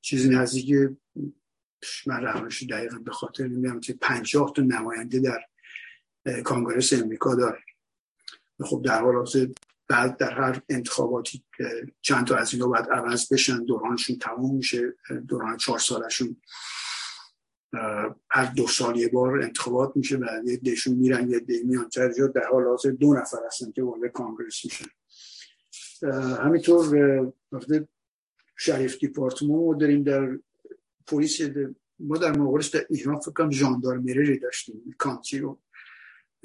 چیزی نزدیک من رقمش دقیقا به خاطر نمی‌دونم که پنجاه تا نماینده در کانگرس امریکا داره. خب در حال بعد در هر انتخاباتی چند تا از اینا باید عوض بشن دورانشون تموم میشه دوران چهار سالشون هر دو سال یه بار انتخابات میشه و یه دشون میرن یه دی میان. در حال حاضر دو نفر هستن که وارد کانگرس میشن. همینطور شریف دیپارتمان ما داریم در پلیس ما در مقابلش در ایران فکر کنم ژاندارمری داشتیم کانتی رو.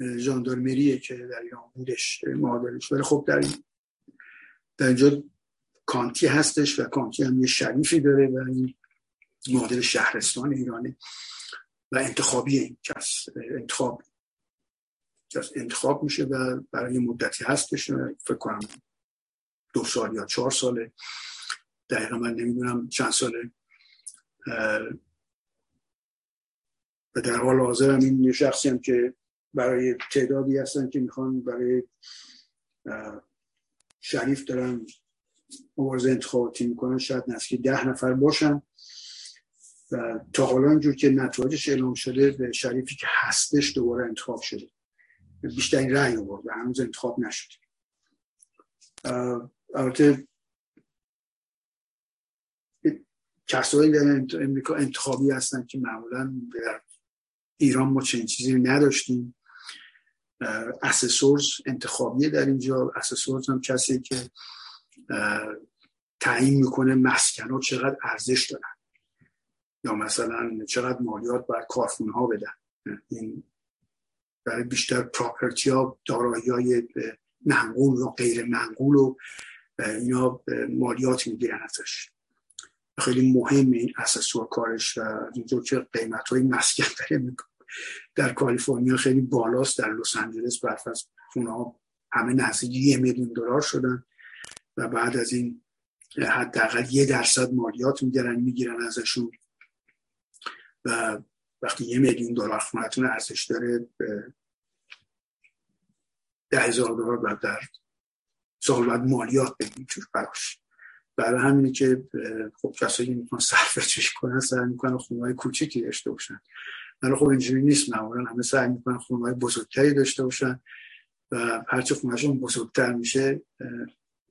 ژاندارمریه که در ایران بودش معادلش. ولی خب در در اینجا کانتی هستش و کانتی هم یه شریفی داره و این معادل شهرستان ایرانی و انتخابی این کس انتخاب کس انتخاب میشه و برای مدتی هستش فکر کنم دو سال یا چهار ساله. دقیقا من نمی‌دونم چند ساله. و در حال حاضر هم این شخصی هم که برای تعدادی هستن که می‌خوان برای شریف دارن مبارزه انتخاباتی می‌کنن شاید نزدیک ده نفر باشن. و تا حالا اینجور که نتایجش اعلام شده به شریفی که هستش دوباره انتخاب شده. بیشترین رأی آورد و هنوز انتخاب نشد البته کسایی در امریکا انتخابی هستن که معمولا در ایران ما چنین چیزی نداشتیم. اسسورز انتخابیه در اینجا. اسسورز هم کسی که تعیین می‌کنه مسکن ها چقدر ارزش دارن. یا مثلا چقدر مالیات باید کارخونه ها بدن. این برای بیشتر پراپرتی ها دارایی های منقول و غیر منقول و اینا مالیات می‌گیرن ازش. خیلی مهم این اساسور کارش و اینطور که قیمت های مسکن داره در کالیفرنیا خیلی بالاست در لس آنجلس برف از خونه همه نزدیک یه میلیون دلار شدن و بعد از این حداقل یه درصد مالیات می‌گیرن می‌گیرن ازشون. و وقتی یه میلیون دلار خونتون ارزش داره ده هزار دلار بعد در سال بعد مالیات بدیم توش براش. برای همینی که خب کسایی می‌تونن صرفه کنن سعی می‌کنن خونه های کوچیکی داشته باشن. ولی خب اینجوری نیست معمولا. همه سعی می‌کنن خونه های بزرگتری داشته باشن و هرچه خونهشون بزرگتر میشه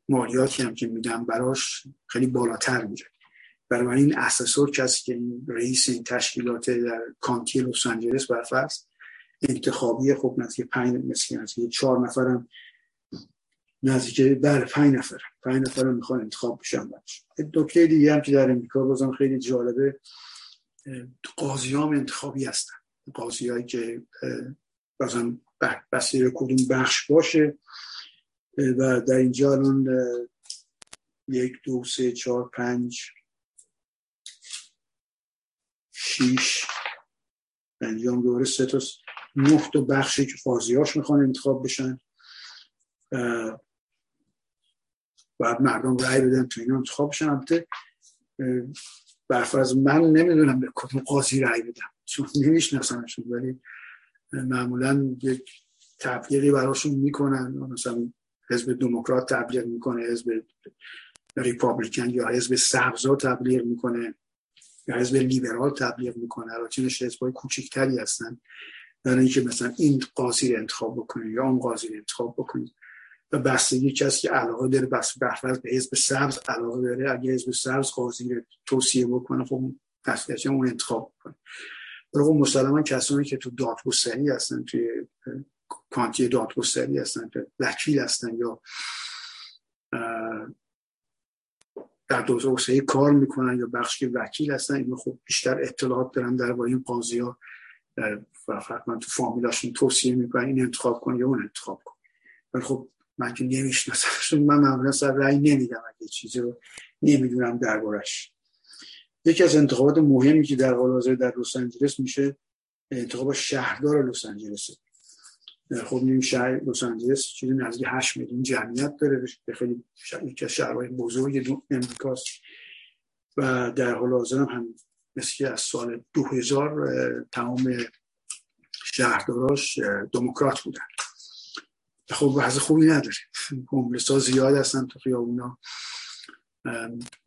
مالیاتی هم که میدن براش خیلی بالاتر میره. برای این اساسور کسی که این رئیس این تشکیلات در کانتی لس آنجلس برفرض انتخابی خب نزدیک پنج نزدیک چهار نفرم نزدیک بله پنج نفر پنج نفر هم می‌خوان انتخاب بشن باش دکتر دیگه هم که در امریکا بازم خیلی جالبه. قاضی هم انتخابی هستن. قاضی هایی که بازم بسیر کدوم بخش باشه و در اینجا الان یک دو سه چهار پنج شیش انجام دوره سه تا نه تا بخشی که قاضیاش می‌خوان انتخاب بشن. باید مردم رأی بدن تو این انتخاب بشن. برفرض من نمی‌دونم به کدوم قاضی رأی بدم چون نمیشناسمشون ولی معمولا یک تبلیغی براشون می‌کنن. مثلا حزب دموکرات تبلیغ می‌کنه حزب ریپابلیکن یا حزب سبزا تبلیغ می‌کنه یا حزب لیبرال تبلیغ می‌کنه. البته حزب های کوچکتری هستن. برای اینکه مثلا این قاضی رو انتخاب بکنه یا اون قاضی رو انتخاب بکنه و بستگی کسی که علاقه داره بس به حزب سبز علاقه داره اگه حزب سبز قاضی رو توصیه بکنه خب دستگاه اون انتخاب بکنه برای خب مسلما کسانی که تو دادگستری هستن توی کانتی دادگستری هستن که وکیل هستن یا در توسعه کار می‌کنن یا بخش که وکیل هستن اینو خب بیشتر اطلاعات دارن در این قاضی ها و تو فامیلاشون توصیه می‌کنن این انتخاب کن یا اون انتخاب کن ولی خب من که نمی‌شناسم من معمولا سر رأی نمیدم اگه چیزی رو. نمی‌دونم دربارش یکی از انتخابات مهمی که در حال حاضر در لس آنجلس میشه انتخاب شهردار لس آنجلس. خب نیم شهر لس آنجلس چیزی نزدیک 8 میلیون جمعیت داره. خیلی یکی از شهرهای بزرگ امریکاست. و در حال حاضر هم مثل از سال 2000 تمام شهرداراش دموکرات بودن. خب وضع خوبی نداره هوملس ها زیاد هستن تو خیابونا.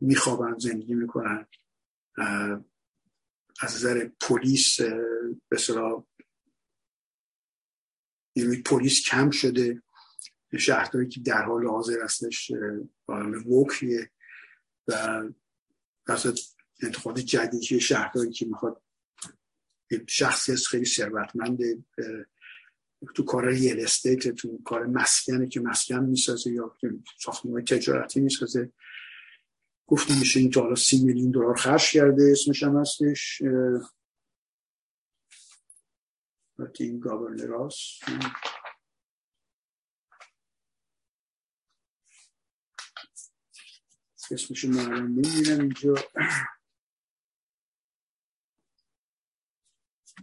میخوابن زندگی می‌کنن. از نظر پلیس به نیروی پلیس کم شده. شهرداری که در حال حاضر هستش وکیه و وسط انتخابات جدیدی شهرداری که می‌خواد. شخصی از خیلی ثروتمند تو کار ریل استیت تو کار مسکنه که مسکن می‌سازه یا ساختمان تجارتی می‌سازه. گفته میشه این تا حالا سی میلیون دلار خرج کرده اسمش هم هستش این گاورنراس اسمش معلوم نمی‌دونم اینجا.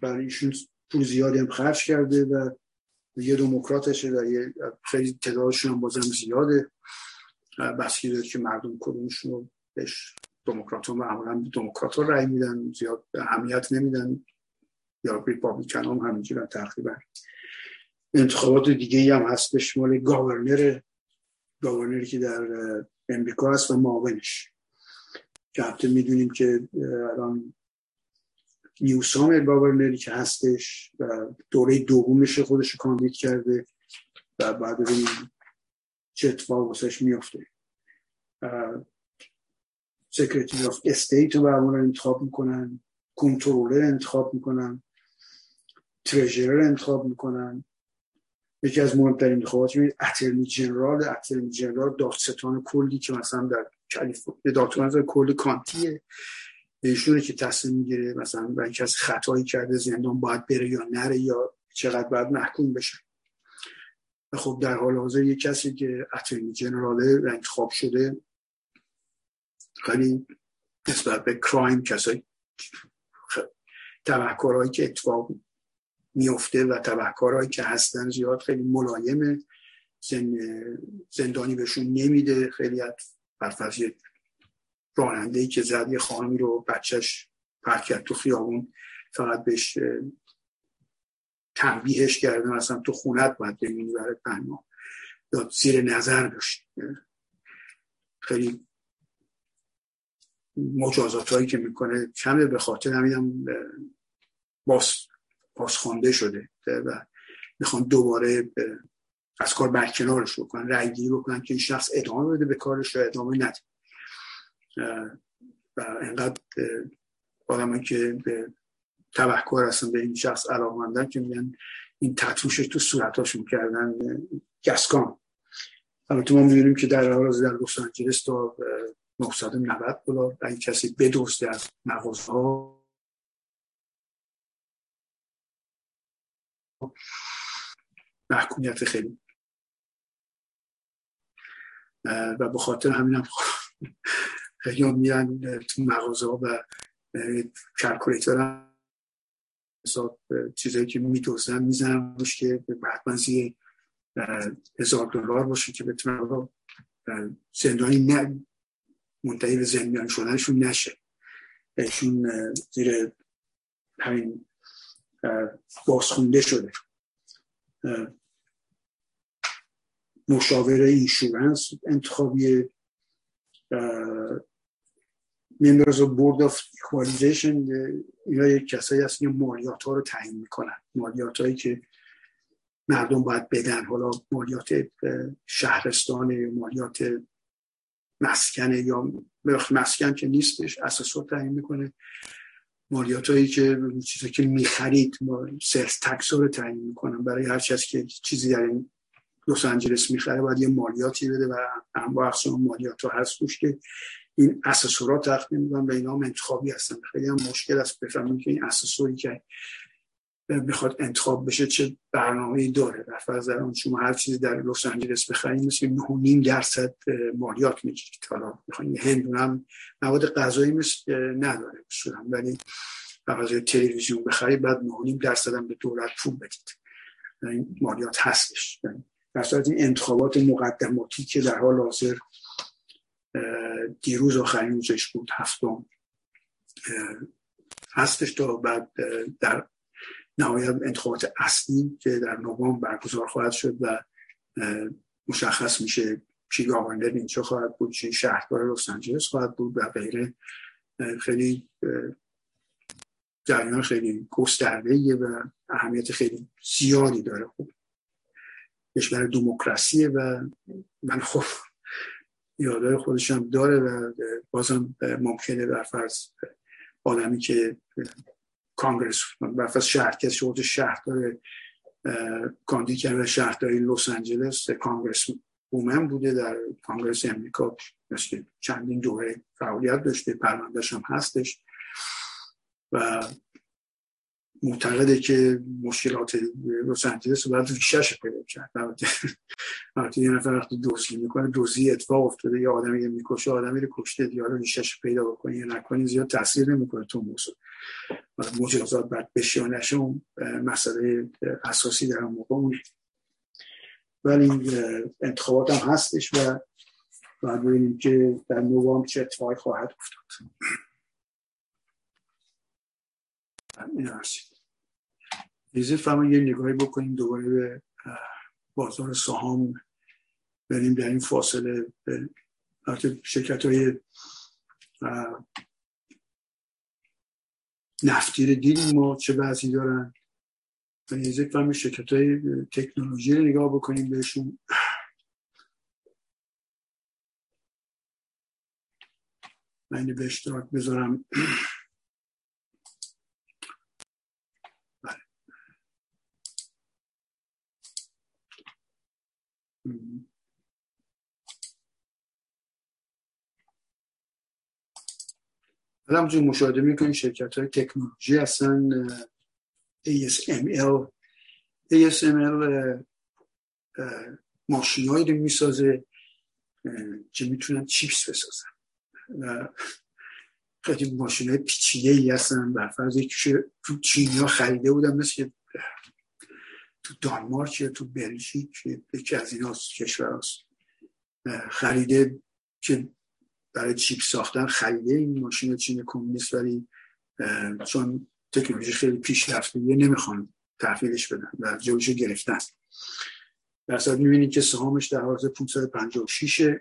برای ایشون پول زیادی هم خرج کرده و یه دموکراتشه و یه خیلی تعدادشون هم بازم زیاده. بسکی داره که مردم کدومشون رو بهش دموکرات ها معمولا دموکرات ها رأی میدن زیاد اهمیت نمیدن. یا ریپابلیکن هم همینجور تقریبا. انتخابات دیگه هم هستش مال گاورنر گاورنری که در امریکا هست و معاونش. که می‌دونیم که الان نیوسام گاورنری که هستش و دوره دومش خودش کاندید کرده و بعد ببینیم چه اتفاق واسش میفته Secretary of State رو برمون انتخاب می‌کنن کنترلر انتخاب می‌کنن Treasurer انتخاب می‌کنن. یکی از مهمترین انتخابات می‌بینید Attorney General Attorney General دادستان کلی که مثلا در کالیفرنیا دادستان کل county ه. ایشونه که تصمیم می‌گیره مثلا برای از خطایی کرده زندان باید بره یا نره یا چقدر باید محکوم بشه. خب در حال حاضر یک کسی که اترنی جنرال انتخاب شده خیلی نسبت به کرایم کسایی تبهکارهایی که اتفاق میفته و تبهکارهایی که هستن زیاد خیلی ملایمه زندانی بهشون نمیده خیلی برفرض راننده که زد یه خانمی رو بچهش پرک کرد تو خیابون. فقط بهش تنبیهش کرده مثلا تو خونت باید بمونی برای پنج یا زیر نظر داشت. خیلی مجازات هایی که می‌کنه کمه به خاطر همینم باز بازخوانده شده. و می‌خوان دوباره از کار برکنارش بکنن رای گیری بکنن که این شخص ادامه بده به کارش یا ادامه نده. و انقدر آدم که به تبهکار هستن به این شخص علاقمندن که میگن این تطوش تو صورتاشون کردن گسکان. البته ما می‌دونیم که در حال در لس آنجلس تا 990 دلار اگه کسی بدزده از مغازه ها محکومیت خیلی. و به خاطر همین هم هم میرن تو مغازه ها و کلکولیتر هم چیزایی که میدوزن می‌زنن روش که حتما زیر هزار دلار باشه که بتونن زندانی نه منتهی به زندان شدنشون نشه. ایشون زیر همین بازخونده شده. مشاوره اینشورنس انتخابی ممبرز و بورد آف ایکوالیزیشن اینا یک کسایی هست که مالیات ها رو تعیین می‌کنن. مالیات هایی که مردم باید بدن. حالا مالیات شهرستان مالیات مسکنه یا مسکن که نیستش اساسات تعیین می‌کنه. مالیات هایی که چیزی که می‌خرید سرس تکس رو تعیین می‌کنن. برای هر کسی که چیزی در این لس آنجلس می‌خره باید یه مالیاتی بده و انواع اقسام مالیات ها هست که این اسسورا تقدیم می‌کنن و اینا هم انتخابی هستن. خیلی هم مشکل است بفهمیم که این اسسوری که می‌خواد انتخاب بشه چه برنامه داره. در فرض در شما هر چیزی در لس آنجلس بخرید مثل 9.5 درصد مالیات می‌گیرید. حالا می‌خواین هند هم مواد غذایی مثل نداره بسیارم ولی غذای تلویزیون بخرید بعد 9.5 درصد هم به دولت پول بدید. این مالیات هستش. در صورت این انتخابات مقدماتی که در حال حاضر دیروز آخرین روزش بود هفتم. هستش تا بعد در نهایت انتخابات اصلی که در نوامبر برگزار خواهد شد و مشخص میشه چی گاورنر اینجا خواهد بود چی شهردار لس آنجلس خواهد بود و غیره. خیلی جریان خیلی گسترده و اهمیت خیلی زیادی داره. خوب کشور دموکراسیه و من خب یادهای خودشم داره و بازم ممکنه در فرض آدمی که کانگرس فرض شهر کسی شهر شهردار کاندی کرده شهرداری لس آنجلس کانگرس اومن بوده در کانگرس امریکا مثل چندین دوره فعالیت داشته پروندهش هم هستش و معتقده که مشکلات لس آنجلس باید ریشش پیدا کرد. البته یه نفر وقتی دوزی می‌کنه دوزی اتفاق افتاده. یه آدمی می‌کشه آدمی رو کشته دیگه رو ریشش پیدا بکنه. یا نکنی زیاد تاثیر نمی‌کنه تو موضوع. مجازات بعد بشه یا نشه اون مسئله اساسی در اون موقع اون ولی انتخابات هم هستش و باید ببینیم که در نوامبر چه اتفاقی خواهد افتاد. این هست فهمه یه نگاهی بکنیم دوباره به بازار سهام. بریم در این فاصله شرکت های نفتی رو دیدیم ما چه وضعی دارن. یه فهم شرکت های تکنولوژی رو نگاه بکنیم بهشون. من به اشتراک بذارم. همچون مشاهده می‌کنین شرکت های تکنولوژی هستن ASML ASML ماشین رو می‌سازه که می‌تونن چیپس بسازن. و خیلی ماشین های پیچیده ای هستن برفرض که تو ها خریده بودن مثل تو دانمارک یا تو بلژیک یکی از این کشور هست خریده که برای chip ساختن خریده این ماشین چین کمونیست ولی چون تکنولوژی خیلی یه نمی‌خوان تحویلش بدن و جلوش گرفتن. در صورت می‌بینید که سهامش در حاضر 556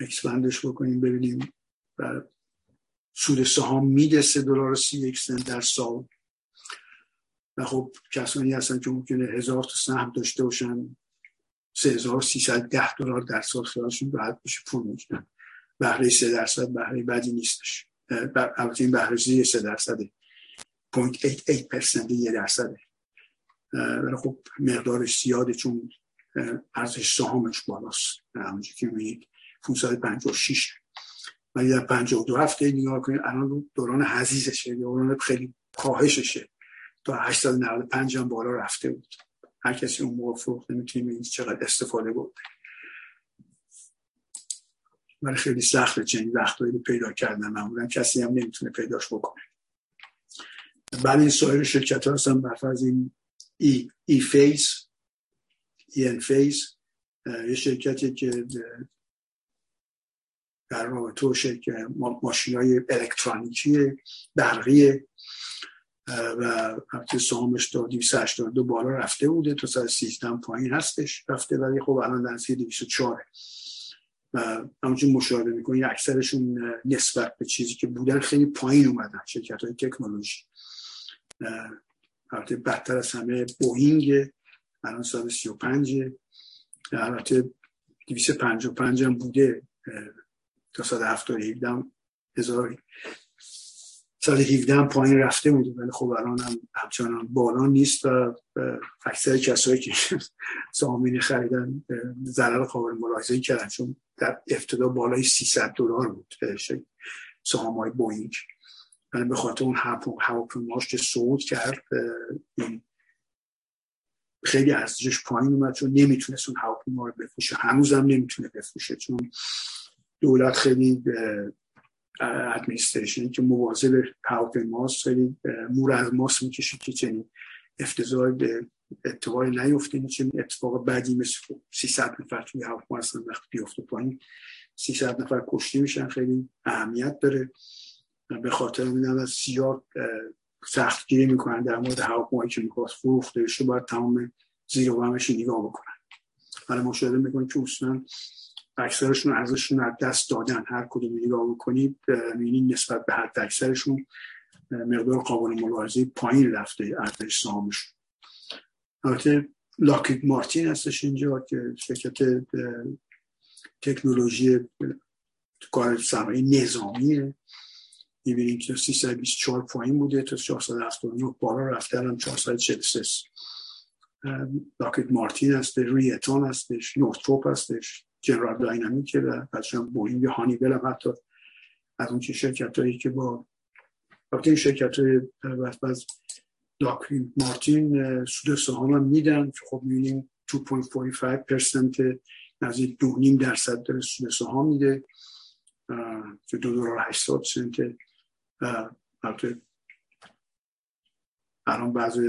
expand ش بکنیم ببینیم. و سود سهام میده 3 دلار 31 سنت در سال. و خب کسانی هستن که ممکنه هزار تا سهم داشته باشن. 3310 دلار در سال خیالشون راحت بشه پول می‌گیرن. بهره 3 درصد بهره بدی نیستش. البته این بهره 3 درصده. 0.88 درصد یه درصده. ولی خب مقدارش زیاده چون ارزش سهامش بالاست. همونجا که می‌بینید 556 ولی در 52 هفته نگاه کنید الان دوران حزیزشه. دوران خیلی کاهششه تا 895 هم بالا رفته بود. هر کسی اون موقع فروخته می‌تونیم چقدر استفاده بود. ولی خیلی سخته چنین وقتایی رو پیدا کردن. معمولا کسی هم نمی‌تونه پیداش بکنه. بعد این سایر شرکت ها هستن برفرض این ای, ای فیس ای ان فیس یه شرکتی که در رابطه که ماشین های الکترونیکی برقی و هفته سهامش تا 282 بالا رفته بوده تا 113 پایین هستش رفته ولی خب الان در 204 و همچون مشاهده می‌کنی اکثرشون نسبت به چیزی که بودن خیلی پایین اومدن شرکت های تکنولوژی البته بدتر از همه بوینگ الان 135 البته 255 هم بوده تا 177 هزار. سال 17 هم پایین رفته بود ولی خب الان هم همچنان بالا نیست و اکثر کسایی که سامین خریدن ضرر قابل ملاحظه کردن چون در ابتدا بالای 300 دلار بود سهام های بوینگ. به خاطر اون هواپیماش که صعود کرد این خیلی ارزشش پایین اومد چون نمی‌تونست اون هواپیما رو بفروشه. هنوزم نمی‌تونه بفروشه چون دولت خیلی ادمنستریشنی که مواظب هواپیماست خیلی مور از ماست می‌کشه که چنین افتضاح اتفاقی نیفته. چنین اتفاق بدی مثل 300 نفر توی هواپیما هستن وقتی بیفته پایین 300 نفر کشته میشن خیلی اهمیت داره. به خاطر میدن از زیاد سختگیری می‌کنن در مورد هواپیمایی که می‌خواست فروخته بشه باید تمام زیر و نگاه بکنن. حالا مشاهده می‌کنید که اصلا اکثرشون ارزششون از دست دادن. هر کدوم نگاه بکنید می‌بینید نسبت به حد اکثرشون مقدار قابل ملاحظه پایین رفته ارزش سهامشون. البته لاکید مارتین هستش اینجا که شرکت تکنولوژی کار صنایع نظامیه. می‌بینید که 324 پایین بوده تا 479 بالا رفته الان 443 Lockheed Martin هست Raytheon هستش Northrop هستش. General Dynamics و هم Boeing Honeywell هم حتی از اون شرکت هایی که با وقتی این شرکت های باز Lockheed Martin سود سهام هم میدن. خب می‌بینیم 2.45% نزدیک دو نیم درصد داره سود سهام میده. که دو دلار 80 سنت. البته الان بعض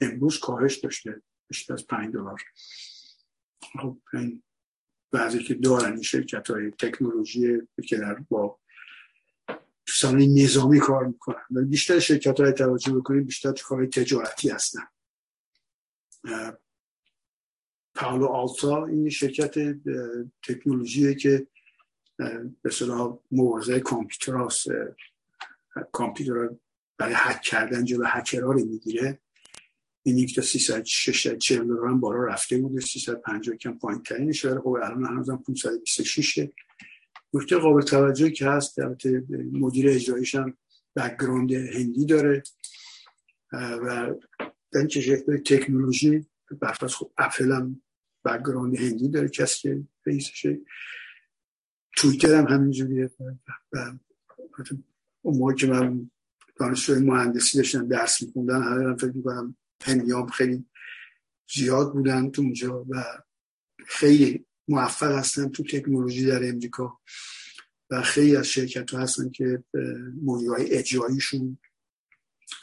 امروز کاهش داشته بیشتر از 5 دلار. خب این بعضی که دارن این شرکت های تکنولوژی که در با سانه نظامی کار می‌کنن. بیشتر شرکت های توجه بکنید بیشتر کار تجارتی هستن. Palo Alto این شرکت تکنولوژی که به اصطلاح مواظب کامپیوتر هست. کامپیوتر برای هک کردن جلو هکرها رو می‌گیره. این یک تا 340 دلار هم بالا رفته بوده 350 کم پایین ترین شده خب الان هنوزم 526 نکته قابل توجهی که هست البته مدیر اجرایش هم background هندی داره. و این که شکل تکنولوژی برفت خب اپل هم background هندی داره کسی که رئیسشه. تویتر هم همینجوریه و اون موقع که من دانشجوی مهندسی داشتم درس میخوندن همه فکر می‌کنم هندیام خیلی زیاد بودن تو اونجا و خیلی موفق هستن تو تکنولوژی در امریکا و خیلی از شرکت ها هستن که موضوع های اجراییشون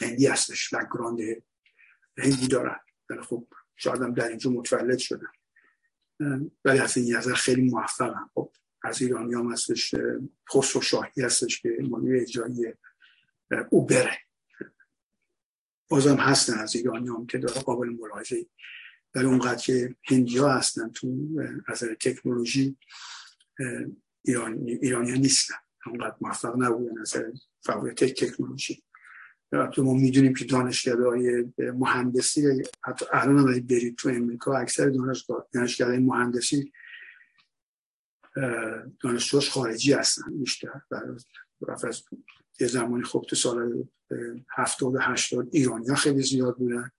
هندی هستش بکگراند هندی دارن. ولی خب شاید هم در اینجا متولد شدن. ولی از این نظر خیلی موفق هم خب از ایرانی هم هستش خسرو شاهی هستش که موضوع اجرایی اوبره. بازم هستن از ایرانی هم که داره قابل ملاحظه ولی اونقدر که هندی ها هستن تو از تکنولوژی ایرانی, ایرانی ها نیستن. اونقدر موفق نبودن از فعالیت تکنولوژی. تو ما می‌دونیم که دانشگاه های مهندسی حتی الان هم برید تو امریکا اکثر دانشگاه های مهندسی دانشجوش خارجی هستن بیشتر. از یه زمانی خب تو سال هفتاد و هشتاد ایرانی ها خیلی زیاد بودن.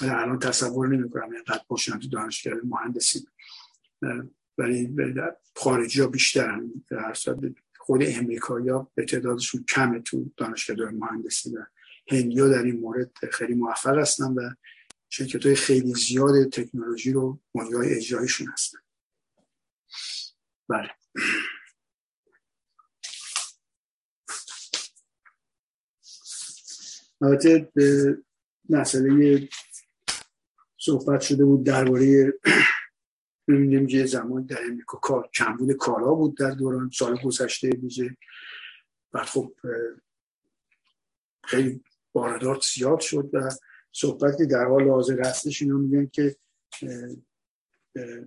ولی الان تصور نمی کنم اینقدر باشن تو دانشگاه مهندسی ولی خارجی ها بیشترن در خود امریکایی ها به تعدادشون کمه تو دانشگاه مهندسی و هندی ها در این مورد خیلی موفق هستن و شرکت های خیلی زیاد تکنولوژی رو مدیای اجرایشون هستن. بله. البته به مسئله صحبت شده بود درباره می‌بینیم که زمان در امریکا کار کمبود کالا بود در دوران سال گذشته ویژه بعد خب خیلی واردات زیاد شد و صحبتی در حال حاضر هستش اینو میگن که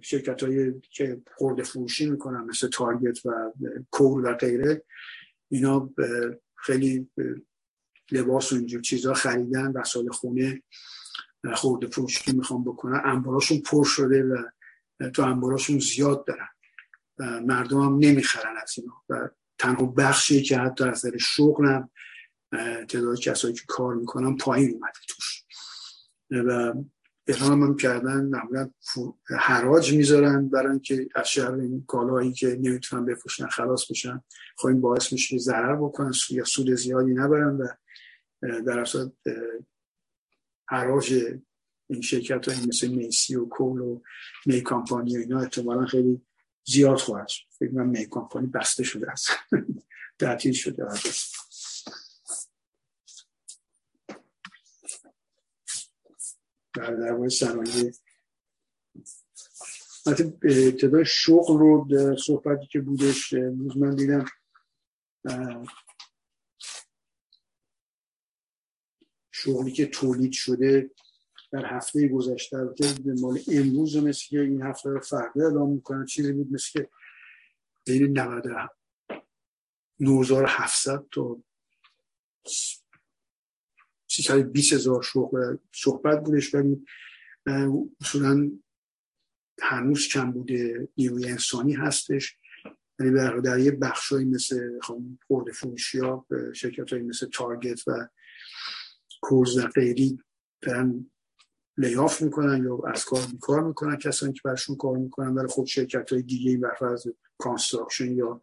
شرکت هایی که خورده فروشی می‌کنن مثل تارگت و کور و غیره اینا خیلی لباس و اینجور چیزها خریدن وسایل خونه خورده فروشی می‌خوام بکنن انباراشون پر شده و تو انباراشون زیاد دارن و مردم هم نمی‌خرن از اینا و تنها بخشی که حتی از در شغلم تعداد کسایی که کار می‌کنن پایین اومده توش. و اعلام هم کردن معمولا حراج می‌ذارن برای اینکه از شهر این کالاهایی که نمی‌تونن بفروشن خلاص بشن خب این باعث میشه ضرر بکنن یا سود زیادی نبرن و در اصل حراج این شرکت های مثل میسی و کول و می کامپانی و اینا احتمالا خیلی زیاد خواهد شد. فکر من می کامپانی بسته شده است. تعطیل شده است. در درباره صنایع. ابتدای شغل رو صحبتی که بودش روز من دیدم شغلی که تولید شده در هفته گذشته مال امروز مثل که این هفته رو فرده اعلام می‌کنن چیزی بود مثل که بین 9700 تا 320 هزار شغل صحبت بودش ولی اصولا هنوز کمبود نیروی انسانی هستش. یعنی در یه بخشایی مثل خورده فروشی شرکت های مثل Target و غیره دارن layoff می‌کنن یا از کار بیکار می‌کنن کسانی که برشون کار می‌کنن ولی خب شرکت های دیگه برفرض construction یا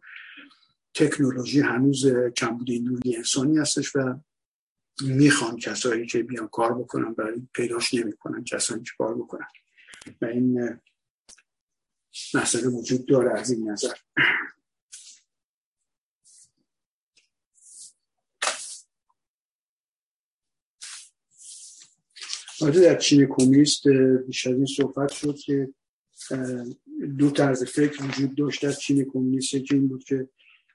تکنولوژی هنوز کمبود نیروی انسانی هستش و می‌خوان کسایی که بیان کار بکنن برای پیداش نمی‌کنن کسانی که کار بکنن. و این مسئله وجود داره از این نظر. البته در چین کمونیست بیش از این صحبت شد که دو طرز فکر وجود داشت در چین کمونیست. که این بود که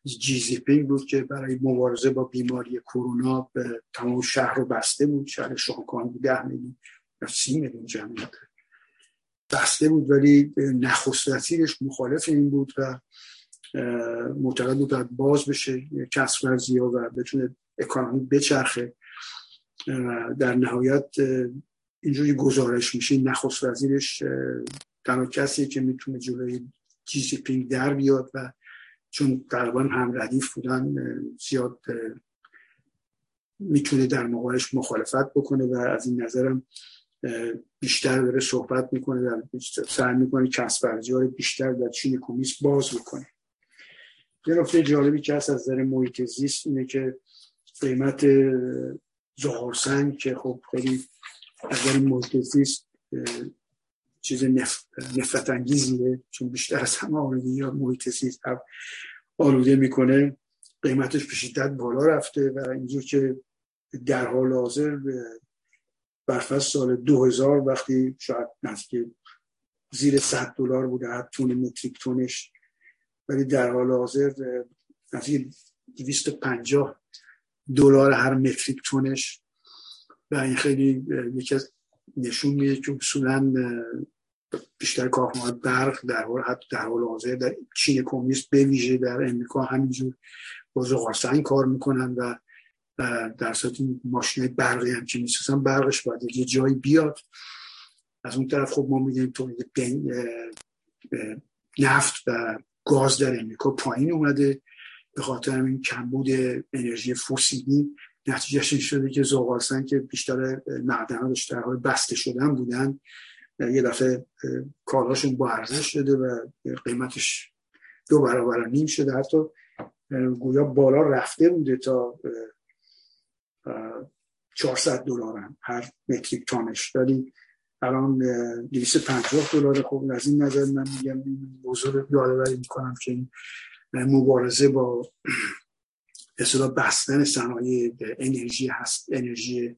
جی پینگ بود که برای مبارزه با بیماری کرونا به تمام شهر رو بسته بود. شهر شانکان بود ده میلیون یا سی میلیون جمعیت بسته بود ولی نخست وزیرش مخالف این بود و معتقد بود باز بشه کسب ورزی و بتونه اکانومی بچرخه. در نهایت اینجوری گزارش میشه. نخست وزیرش تنها کسی که می‌تونه جلوی جی پینگ در بیاد و چون تقریبا هم ردیف بودن زیاد می‌تونه در مقابلش مخالفت بکنه و از این نظرم بیشتر داره صحبت می‌کنه در سعی می‌کنه کسب رو بیشتر در چین کمیس باز بکنه. یه نکته جالبی که هست از نظر محیط زیست اینه که قیمت زهارسنگ که خب خیلی از محیط زیست چیز نف... نفرت انگیزیه چون بیشتر از همه آلودگی یا محیط زیست آلوده می‌کنه. قیمتش به شدت بالا رفته و اینجور که در حال حاضر برفت سال 2000 وقتی شاید نزدیک زیر 100 دلار بوده هر تون متریک تونش ولی در حال حاضر نزدیک 250 دلار هر متریک تونش و این خیلی یکی از نشون میده که اصولا بیشتر کارخانه برق در حال حتی در حال حاضر در چین کمونیست به ویژه در امریکا همینجور با زغال کار می‌کنن و در صورت ماشین برقی هم که می‌سازن برقش باید یه جایی بیاد. از اون طرف خب ما می‌دونیم تولید نفت و گاز در امریکا پایین اومده. به خاطر این کمبود انرژی فسیلی نتیجهش این شده که زغالسنگ که بیشتر معدن در حال بسته شدن بودن. یه دفعه کارهاشون با ارزش شده و قیمتش دو برابر نیم شده. حتی گویا بالا رفته بوده تا 400 دلار هر متریک تانش ولی الان 250 دلار خب از این نظر من میگم بزرگ یادآوری می‌کنم که این مبارزه با اصلا بستن صنایع انرژی هست انرژی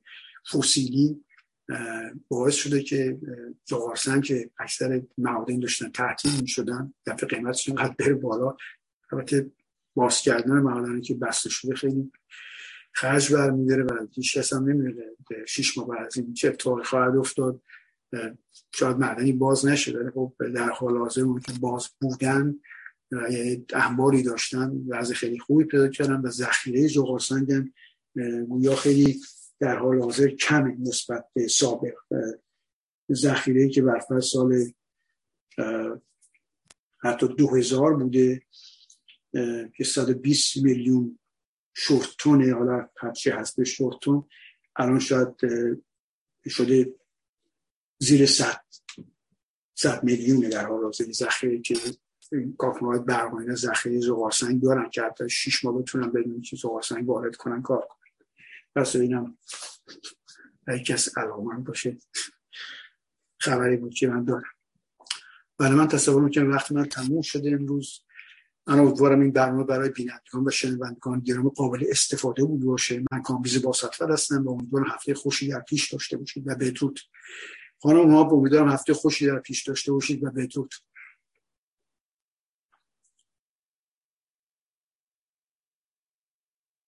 فسیلی باعث شده که زغارسنگ که اکثر معادن داشتن تعطیل می شدن دفعه قیمتشون قد بره بالا. البته باز کردن معادنی که بسته شده خیلی خرج برمیداره و هیچ کس هم نمی‌دونه شیش ماه بعد از این چه اتفاقی خواهد افتاد. شاید معدنی باز نشه خب در حال حاضر که باز بودن. احماری داشتن وضع خیلی خوبی پیدا کردن و ذخیره زغالسنگ هم گویا خیلی در حال حاضر کم نسبت به سابق. ذخیره که بر سال حتی دو هزار بوده که 120 میلیون شورتونه حالا هرچی هست به شورتون الان شاید شده زیر صد صد میلیون در حال حاضر ذخیره که کارخانه‌های برق اینا ذخیره زغال سنگ دارن که حتی 6 ماه بتونن بدون که زغال سنگ وارد کنن کار کنن. پس اینم اگه کس علاقمند باشه. خبری بود که من دارم. برای من تصور می‌کنم وقتی من تموم شده امروز من امیدوارم این برنامه برای بینندگان و شنوندگان گرام قابل استفاده بود باشه. من کامبیز با هستم و امیدوارم هفته خوشی در پیش داشته باشید و بدرود خانم ها امیدوارم هفته خوشی در پیش داشته باشید و بدرود